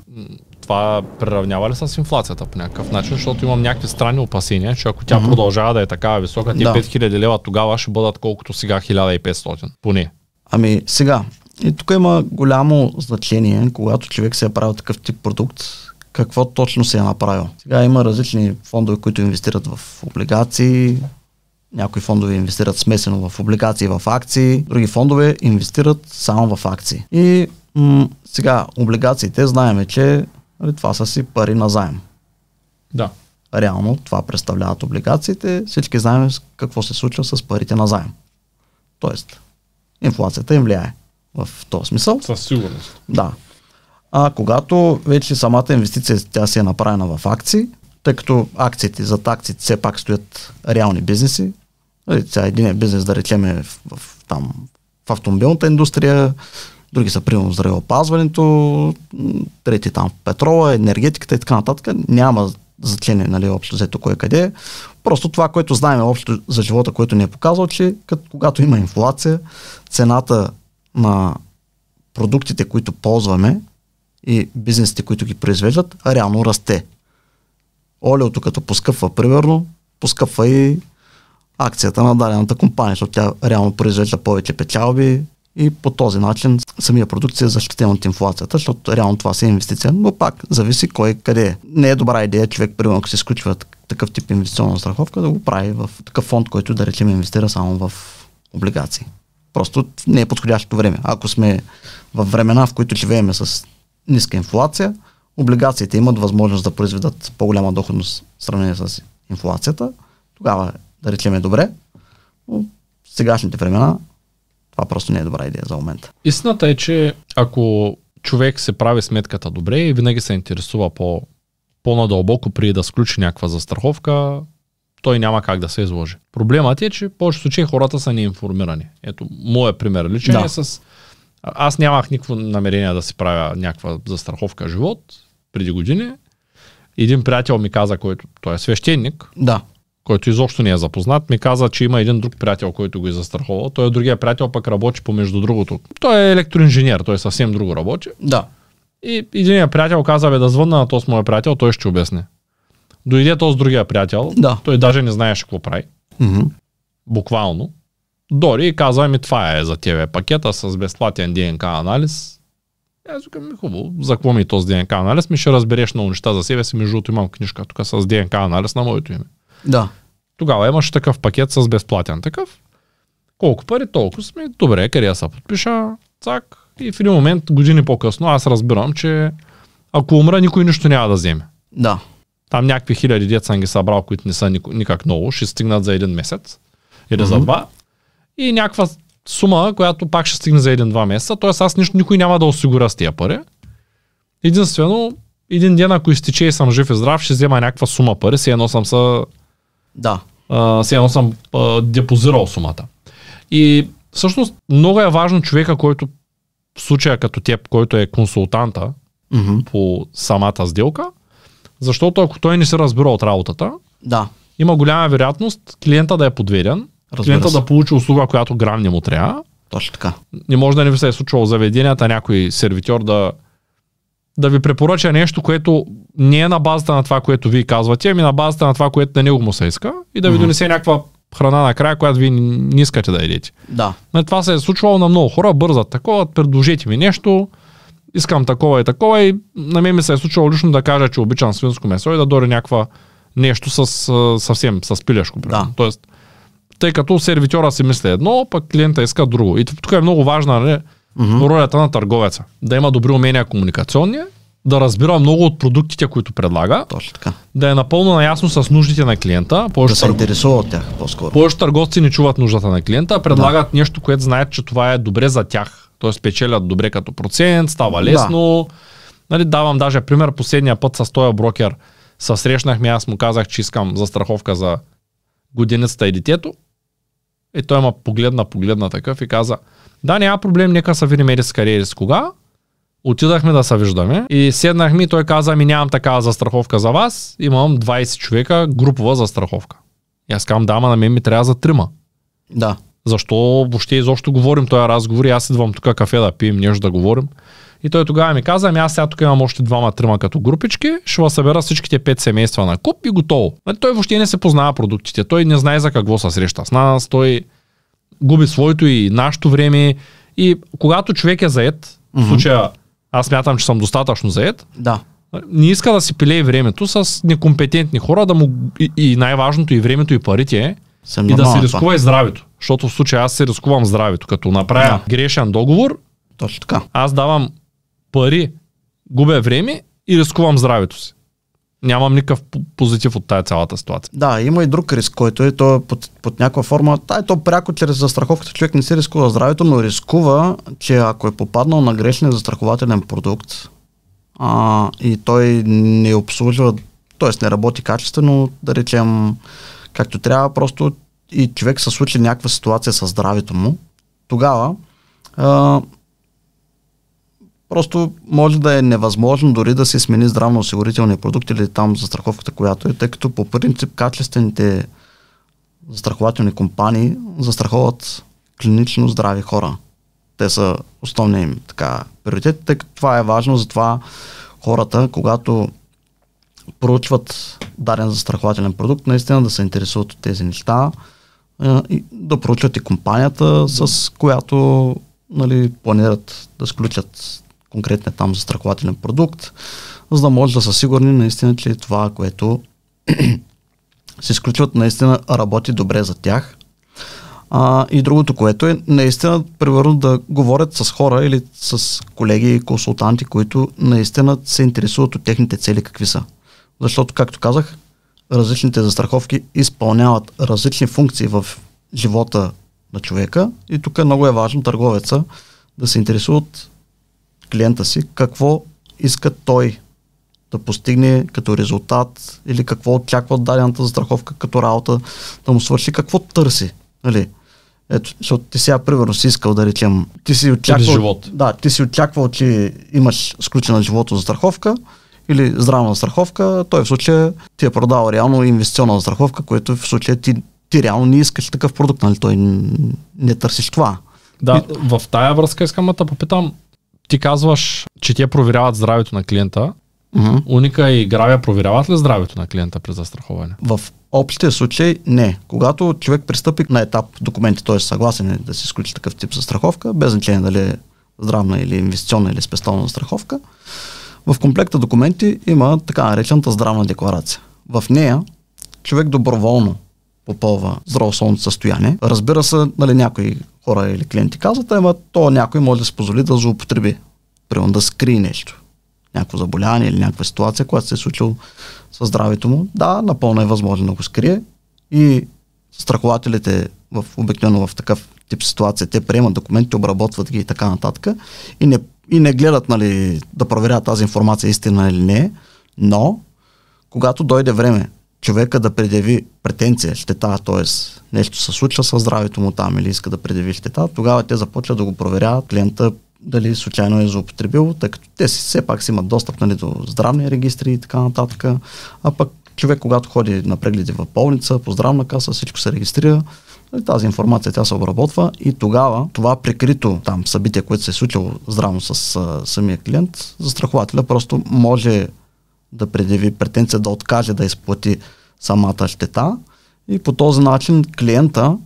Това приравнява ли с инфлацията по някакъв начин, защото имам някакви странни опасения, че ако тя продължава да е такава висока, ти Да. 5000 лева тогава ще бъдат колкото сега 1500, поне. Ами сега, и тук има голямо значение, когато човек се е правил такъв тип продукт, какво точно се е направил. Сега има различни фондове, които инвестират в облигации, някои фондове инвестират смесено в облигации в акции, други фондове инвестират само в акции. И м- сега облигациите знаеме, че нали, това са си пари на заем. Да. Реално това представляват облигациите. Всички знаем какво се случва с парите на заем. Тоест, инфлацията им влияе в този смисъл. Със сигурност. Да. А когато вече самата инвестиция тя си е направена в акции, тъй като акциите, зад акциите все пак стоят реални бизнеси, нали, сега един е бизнес да речем е в, в, там, в автомобилната индустрия, други са примерно здравеопазването, трети там в петрола, енергетиката и така нататък. Няма значение, нали, общо взето кое къде. Просто това, което знаем общо за живота, което ни е показал, че като, когато има инфлация, цената на продуктите, които ползваме и бизнесите, които ги произвеждат, реално расте. Олиото като поскъпва, примерно, поскъпва и акцията на дадената компания, защото тя реално произвежда повече печалби и по този начин самия продукт се е защитен от инфлацията, защото реално това си е инвестиция, но пак зависи кой къде е. Не е добра идея човек, примерно, ако се изключва так- такъв тип инвестиционна страховка, да го прави в такъв фонд, който да речем инвестира само в облигации. Просто не е подходящото време. Ако сме в времена, в които живееме с ниска инфлация, облигациите имат възможност да произведат по-голяма доходност в сравнение с инфлацията, тогава да речем е добре, но в сегашните времена това просто не е добра идея за момента. Истината е, че ако човек се прави сметката добре и винаги се интересува по, по-надълбоко преди да сключи някаква застраховка, той няма как да се изложи. Проблемът е, че в повечето случаи хората са неинформирани. Ето, моят пример личен Да. е с... Аз нямах никакво намерение да си правя някаква застраховка живот преди години. Един приятел ми каза, който той е свещеник, Да, който изобщо не е запознат, ми каза, че има един друг приятел, който го е застраховал. Той е другия приятел, пък работи по между другото. Той е електроинженер, той съвсем друго работи. да, И един приятел каза, бе да звънна на този моя приятел, той ще обясни. Дойде този другия приятел, Да. той даже не знаеше какво прави, Мгм. буквално. Дори и каза ми, това е за тебе пакета с безплатен ДНК анализ. Аз викам, хубаво, за какво ми е този ДНК анализ? Ми ще разбереш много неща за себе си, между другото имам книжка тук с ДНК анализ на моето име. да, Тогава имаш такъв пакет с безплатен такъв. Колко пари, толкова сме. Добре, къде се подпиша? Цак. И в един момент, години по-късно, аз разбирам, че ако умра, никой нищо няма да вземе. да, Там някакви хиляди деца съм ги събрал, които не са никак много, ще стигнат за един месец или за два. И някаква сума, която пак ще стигне за един-два месеца. Тоест аз нищо, никой няма да осигуря с тия пари. Единствено, един ден, ако изтече и съм жив и здрав, ще взема някаква сума пари, се едно съм са да, а, едно съм а, депозирал сумата. И всъщност много е важно човека, който в случая като теб, който е консултанта Мгм. по самата сделка, защото ако той не се разбира от работата, да, има голяма вероятност клиента да е подведен, Разбира клиента се. да получи услуга, която грам не му трябва. точно така. Не може да не ви се е случвало заведенията някой сервитьор да, да ви препоръча нещо, което не е на базата на това, което вие казвате, ами на базата на това, което на него му се иска и да ви Мгм. донесе някаква храна накрая, която вие не искате да едете. Да, Но това се е случвало на много хора, бързат такова, предложете ми нещо искам такова и такова и на мен ми се е случило лично да кажа, че обичам свинско месо и да дори някаква нещо с съвсем с пилешко. Да. Тоест, тъй като сервитьора си мисли едно, пък клиента иска друго. И тук е много важна нали, Мгм. ролята на търговеца. Да има добри умения комуникационни, да разбира много от продуктите, които предлага, Точно така. да е напълно наясно с нуждите на клиента. Да Повечето, се интересува от тях по-скоро. повечето търговци не чуват нуждата на клиента, предлагат нещо, което знаят, че това е добре за тях. Тоест печелят добре като процент, става лесно. Нали, давам даже пример, последния път с този брокер се срещнахме, аз му казах, че искам застраховка за годиницата и детето. И той ма погледна, погледна такъв и каза, да, няма проблем, нека се видим еди с еди с кога. Отидахме да се виждаме и седнахме и той каза, ми нямам такава застраховка за вас, имам 20 човека, групова застраховка. И аз казвам, да, ама на мен ми трябва за трима. Да. Защо въобще изобщо говорим този разговор и аз идвам тук кафе да пием, нещо да говорим. И той тогава ми каза, ами аз сега тук имам още двама-трима като групички, ще събера всичките пет семейства на куп и готово. Нали, той въобще не се познава продуктите, той не знае за какво се среща с нас, той губи своето и нашето време. И когато човек е заед, в Мгм. случая аз мятам, че съм достатъчно заед, Да. не иска да си пилее времето с некомпетентни хора, да му и, и най-важното и времето и парите е, Съм и да това. рискува и здравето. Защото в случая аз се рискувам здравето. Като направя грешен договор, Точно така. аз давам пари, губя време и рискувам здравето си. Нямам никакъв позитив от тая цялата ситуация. Да, има и друг риск, който е то е под, под някаква форма. Та е то пряко чрез застраховката човек не се рискува здравето, но рискува, че ако е попаднал на грешния застрахователен продукт а, и той не обслужва, т.е. не работи качествено, да речем както трябва, просто и човек се случи някаква ситуация с здравето му, тогава а, просто може да е невъзможно дори да се смени здравноосигурителния продукт или там застраховката, която е, тъй като по принцип качествените застрахователни компании застраховат клинично здрави хора. Те са основният им така приоритет, тъй като това е важно, затова хората, когато проучват даден застрахователен продукт, наистина да се интересуват от тези неща и да проучват и компанията, с която нали, планират да сключат конкретния там застрахователен продукт, за да може да са сигурни наистина, че това, което се изключват, наистина работи добре за тях. А, и другото, което е наистина, примерно, да говорят с хора или с колеги и консултанти, които наистина се интересуват от техните цели какви са. Защото, както казах, различните застраховки изпълняват различни функции в живота на човека и тук много е важно търговеца да се интересува от клиента си какво иска той да постигне като резултат или какво очаква дадената застраховка като работа да му свърши, какво търси. Нали? Ето, защото ти сега, примерно, си искал да речем, ти си очаквал, живот. да, ти си очаквал, че имаш сключена живото застраховка или здравна застраховка, той в случая ти е продал реално инвестиционна застраховка, което в случая ти, ти реално не искаш такъв продукт, нали? Той не търсиш това. Да, в тая връзка искам да попитам. Ти казваш, че те проверяват здравето на клиента. Мгм. Уника и Гравия проверяват ли здравето на клиента при застраховане? В общия случай не. Когато човек пристъпи на етап документи, т.е. съгласен е да се изключи такъв тип застраховка, без значение дали е здравна или инвестиционна или спестовна застраховка, в комплекта документи има така наречената здравна декларация. В нея човек доброволно попълва здравословното състояние. Разбира се, нали, някои хора или клиенти казват, ама то някой може да се позволи да злоупотреби. Примерно да скрие нещо. Някакво заболяване или някаква ситуация, която се е случило със здравето му. Да, напълно е възможно да го скрие. И страхователите в обикновено в такъв тип ситуация, те приемат документи, обработват ги и така нататък. И не, и не гледат нали, да проверят тази информация истина или не, но когато дойде време човека да предяви претенция, щета, т.е. нещо се случва със здравето му там или иска да предяви щета, тогава те започват да го проверяват клиента дали случайно е злоупотребил, тъй като те си все пак си имат достъп нали, до здравни регистри и така нататък. А пък човек, когато ходи на прегледи в болница, по здравна каса, всичко се регистрира, нали, тази информация тя се обработва и тогава това прикрито там събитие, което се е случило здравно с а, самия клиент, застрахователя просто може да предяви претенция да откаже да изплати самата щета и по този начин клиента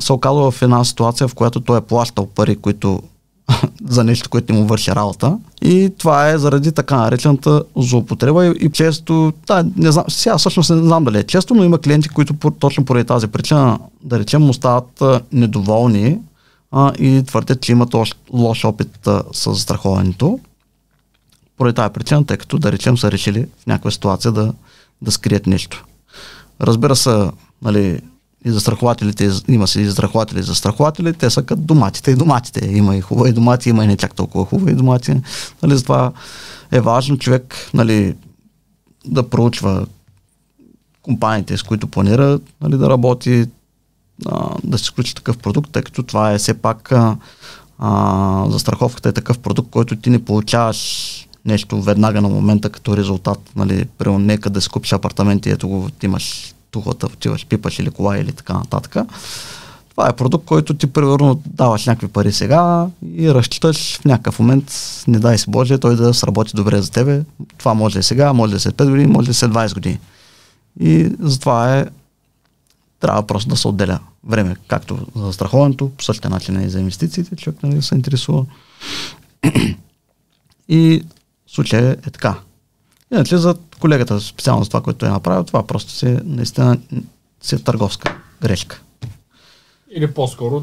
се оказва в една ситуация, в която той е плащал пари, които за нещо, което не му върши работа. И това е заради така наречената злоупотреба и, и често, да, не знам, сега всъщност не знам дали е често, но има клиенти, които по, точно поради тази причина, да речем, му стават а, недоволни а, и твърдят, че имат лош, лош опит а, с застраховането. Поради тази причина, тъй като, да речем, са решили в някаква ситуация да, да скрият нещо. Разбира се, нали, и застрахователите, има си и застрахователи и застрахователи, те са като доматите и доматите. Има и хубави домати, има и не чак толкова хубави домати. Нали, затова е важно човек нали, да проучва компаниите, с които планира нали, да работи, а, да се сключи такъв продукт, тъй като това е все пак а, а, застраховката е такъв продукт, който ти не получаваш нещо веднага на момента като резултат. Нали, при нека да си купиш апартамент и ето го имаш тухлата, отиваш, пипаш или кола или така нататък. Това е продукт, който ти примерно даваш някакви пари сега и разчиташ в някакъв момент, не дай си Боже, той да сработи добре за тебе. Това може да е сега, може да е след 5 години, може да е след 20 години. И затова е трябва просто да се отделя време, както за страховането, по същия начин и за инвестициите, човек нали, се интересува. и случай е така. Иначе за колегата, специално за това, което е направил, това просто си наистина си е търговска грешка. Или по-скоро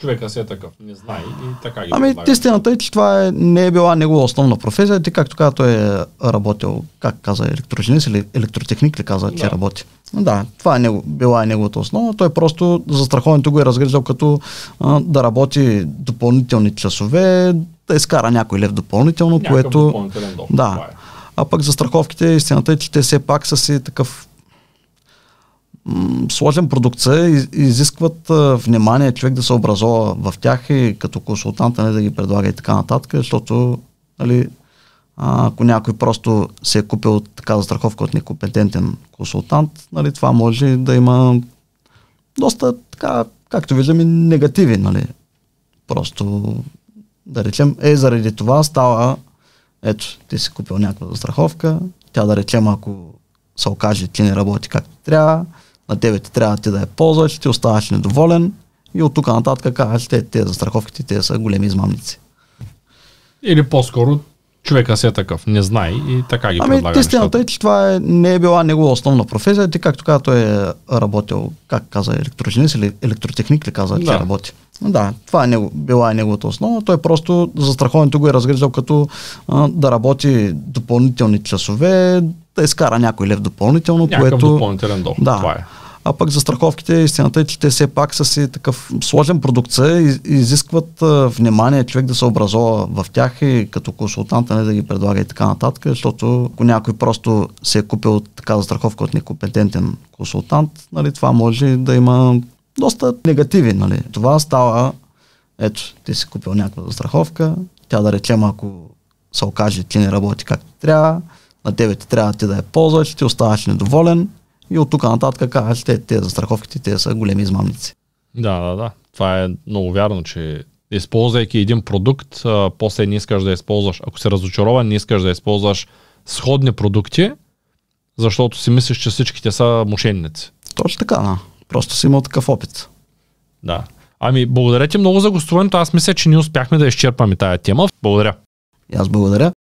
човека си е такъв, не знае и така ги Ами предлага. истината е, че това е, не е била негова основна професия. Ти както каза, той е работил, как каза, електроженец или електротехник ли каза, че Да. работи. Да, това е него, била е неговата основа. Той просто застраховането го е разглеждал като а, да работи допълнителни часове, да изкара някой лев допълнително, Някакъв което... допълнителен. Да. е. А пък за страховките истината е, че те все пак са си такъв м- сложен продукт са и изискват а, внимание човек да се образова в тях и като консултант не да ги предлага и така нататък, защото нали, а, ако някой просто се е купил така застраховка от некомпетентен консултант, нали, това може да има доста така, както виждаме, негативи. Нали. Просто да речем, е заради това става ето, ти си купил някаква застраховка, тя да речем, ако се окаже, че не работи както трябва, на тебе ти трябва ти да я ползваш, ти оставаш недоволен и от тук нататък казваш, те, те застраховките, те са големи измамници. Или по-скоро човека си е такъв, не знае и така ги Ами, предлага истината е, че това е, не е била негова основна професия. Ти, както каза, той е работил, как каза, електроженец или електротехник ли каза, че Да. работи. Да, това е него, била е неговата основа. Той просто застраховането го е разглеждал като а, да работи допълнителни часове, да изкара някой лев допълнително, Някакъв което... допълнителен доход. Да. Това е. А пък за страховките истината е, че те все пак са си такъв сложен продукт и изискват а, внимание човек да се образова в тях и като консултант не да ги предлага и така нататък, защото ако някой просто се е купил така застраховка от некомпетентен консултант, нали, това може да има доста негативи. Нали. Това става, ето, ти си купил някаква застраховка, тя да речем, ако се окаже, че не работи както трябва, на тебе ти трябва ти да я ползваш, ти оставаш недоволен и от тук нататък казваш, те, те застраховките, те са големи измамници. Да, да, да. Това е много вярно, че използвайки един продукт, а, после не искаш да използваш, ако се разочарован, не искаш да използваш сходни продукти, защото си мислиш, че всичките са мошенници. Точно така, да. Просто си имал такъв опит. Да. Ами, благодаря ти много за гостуването. Аз мисля, че ние успяхме да изчерпаме тая тема. Благодаря. И аз благодаря.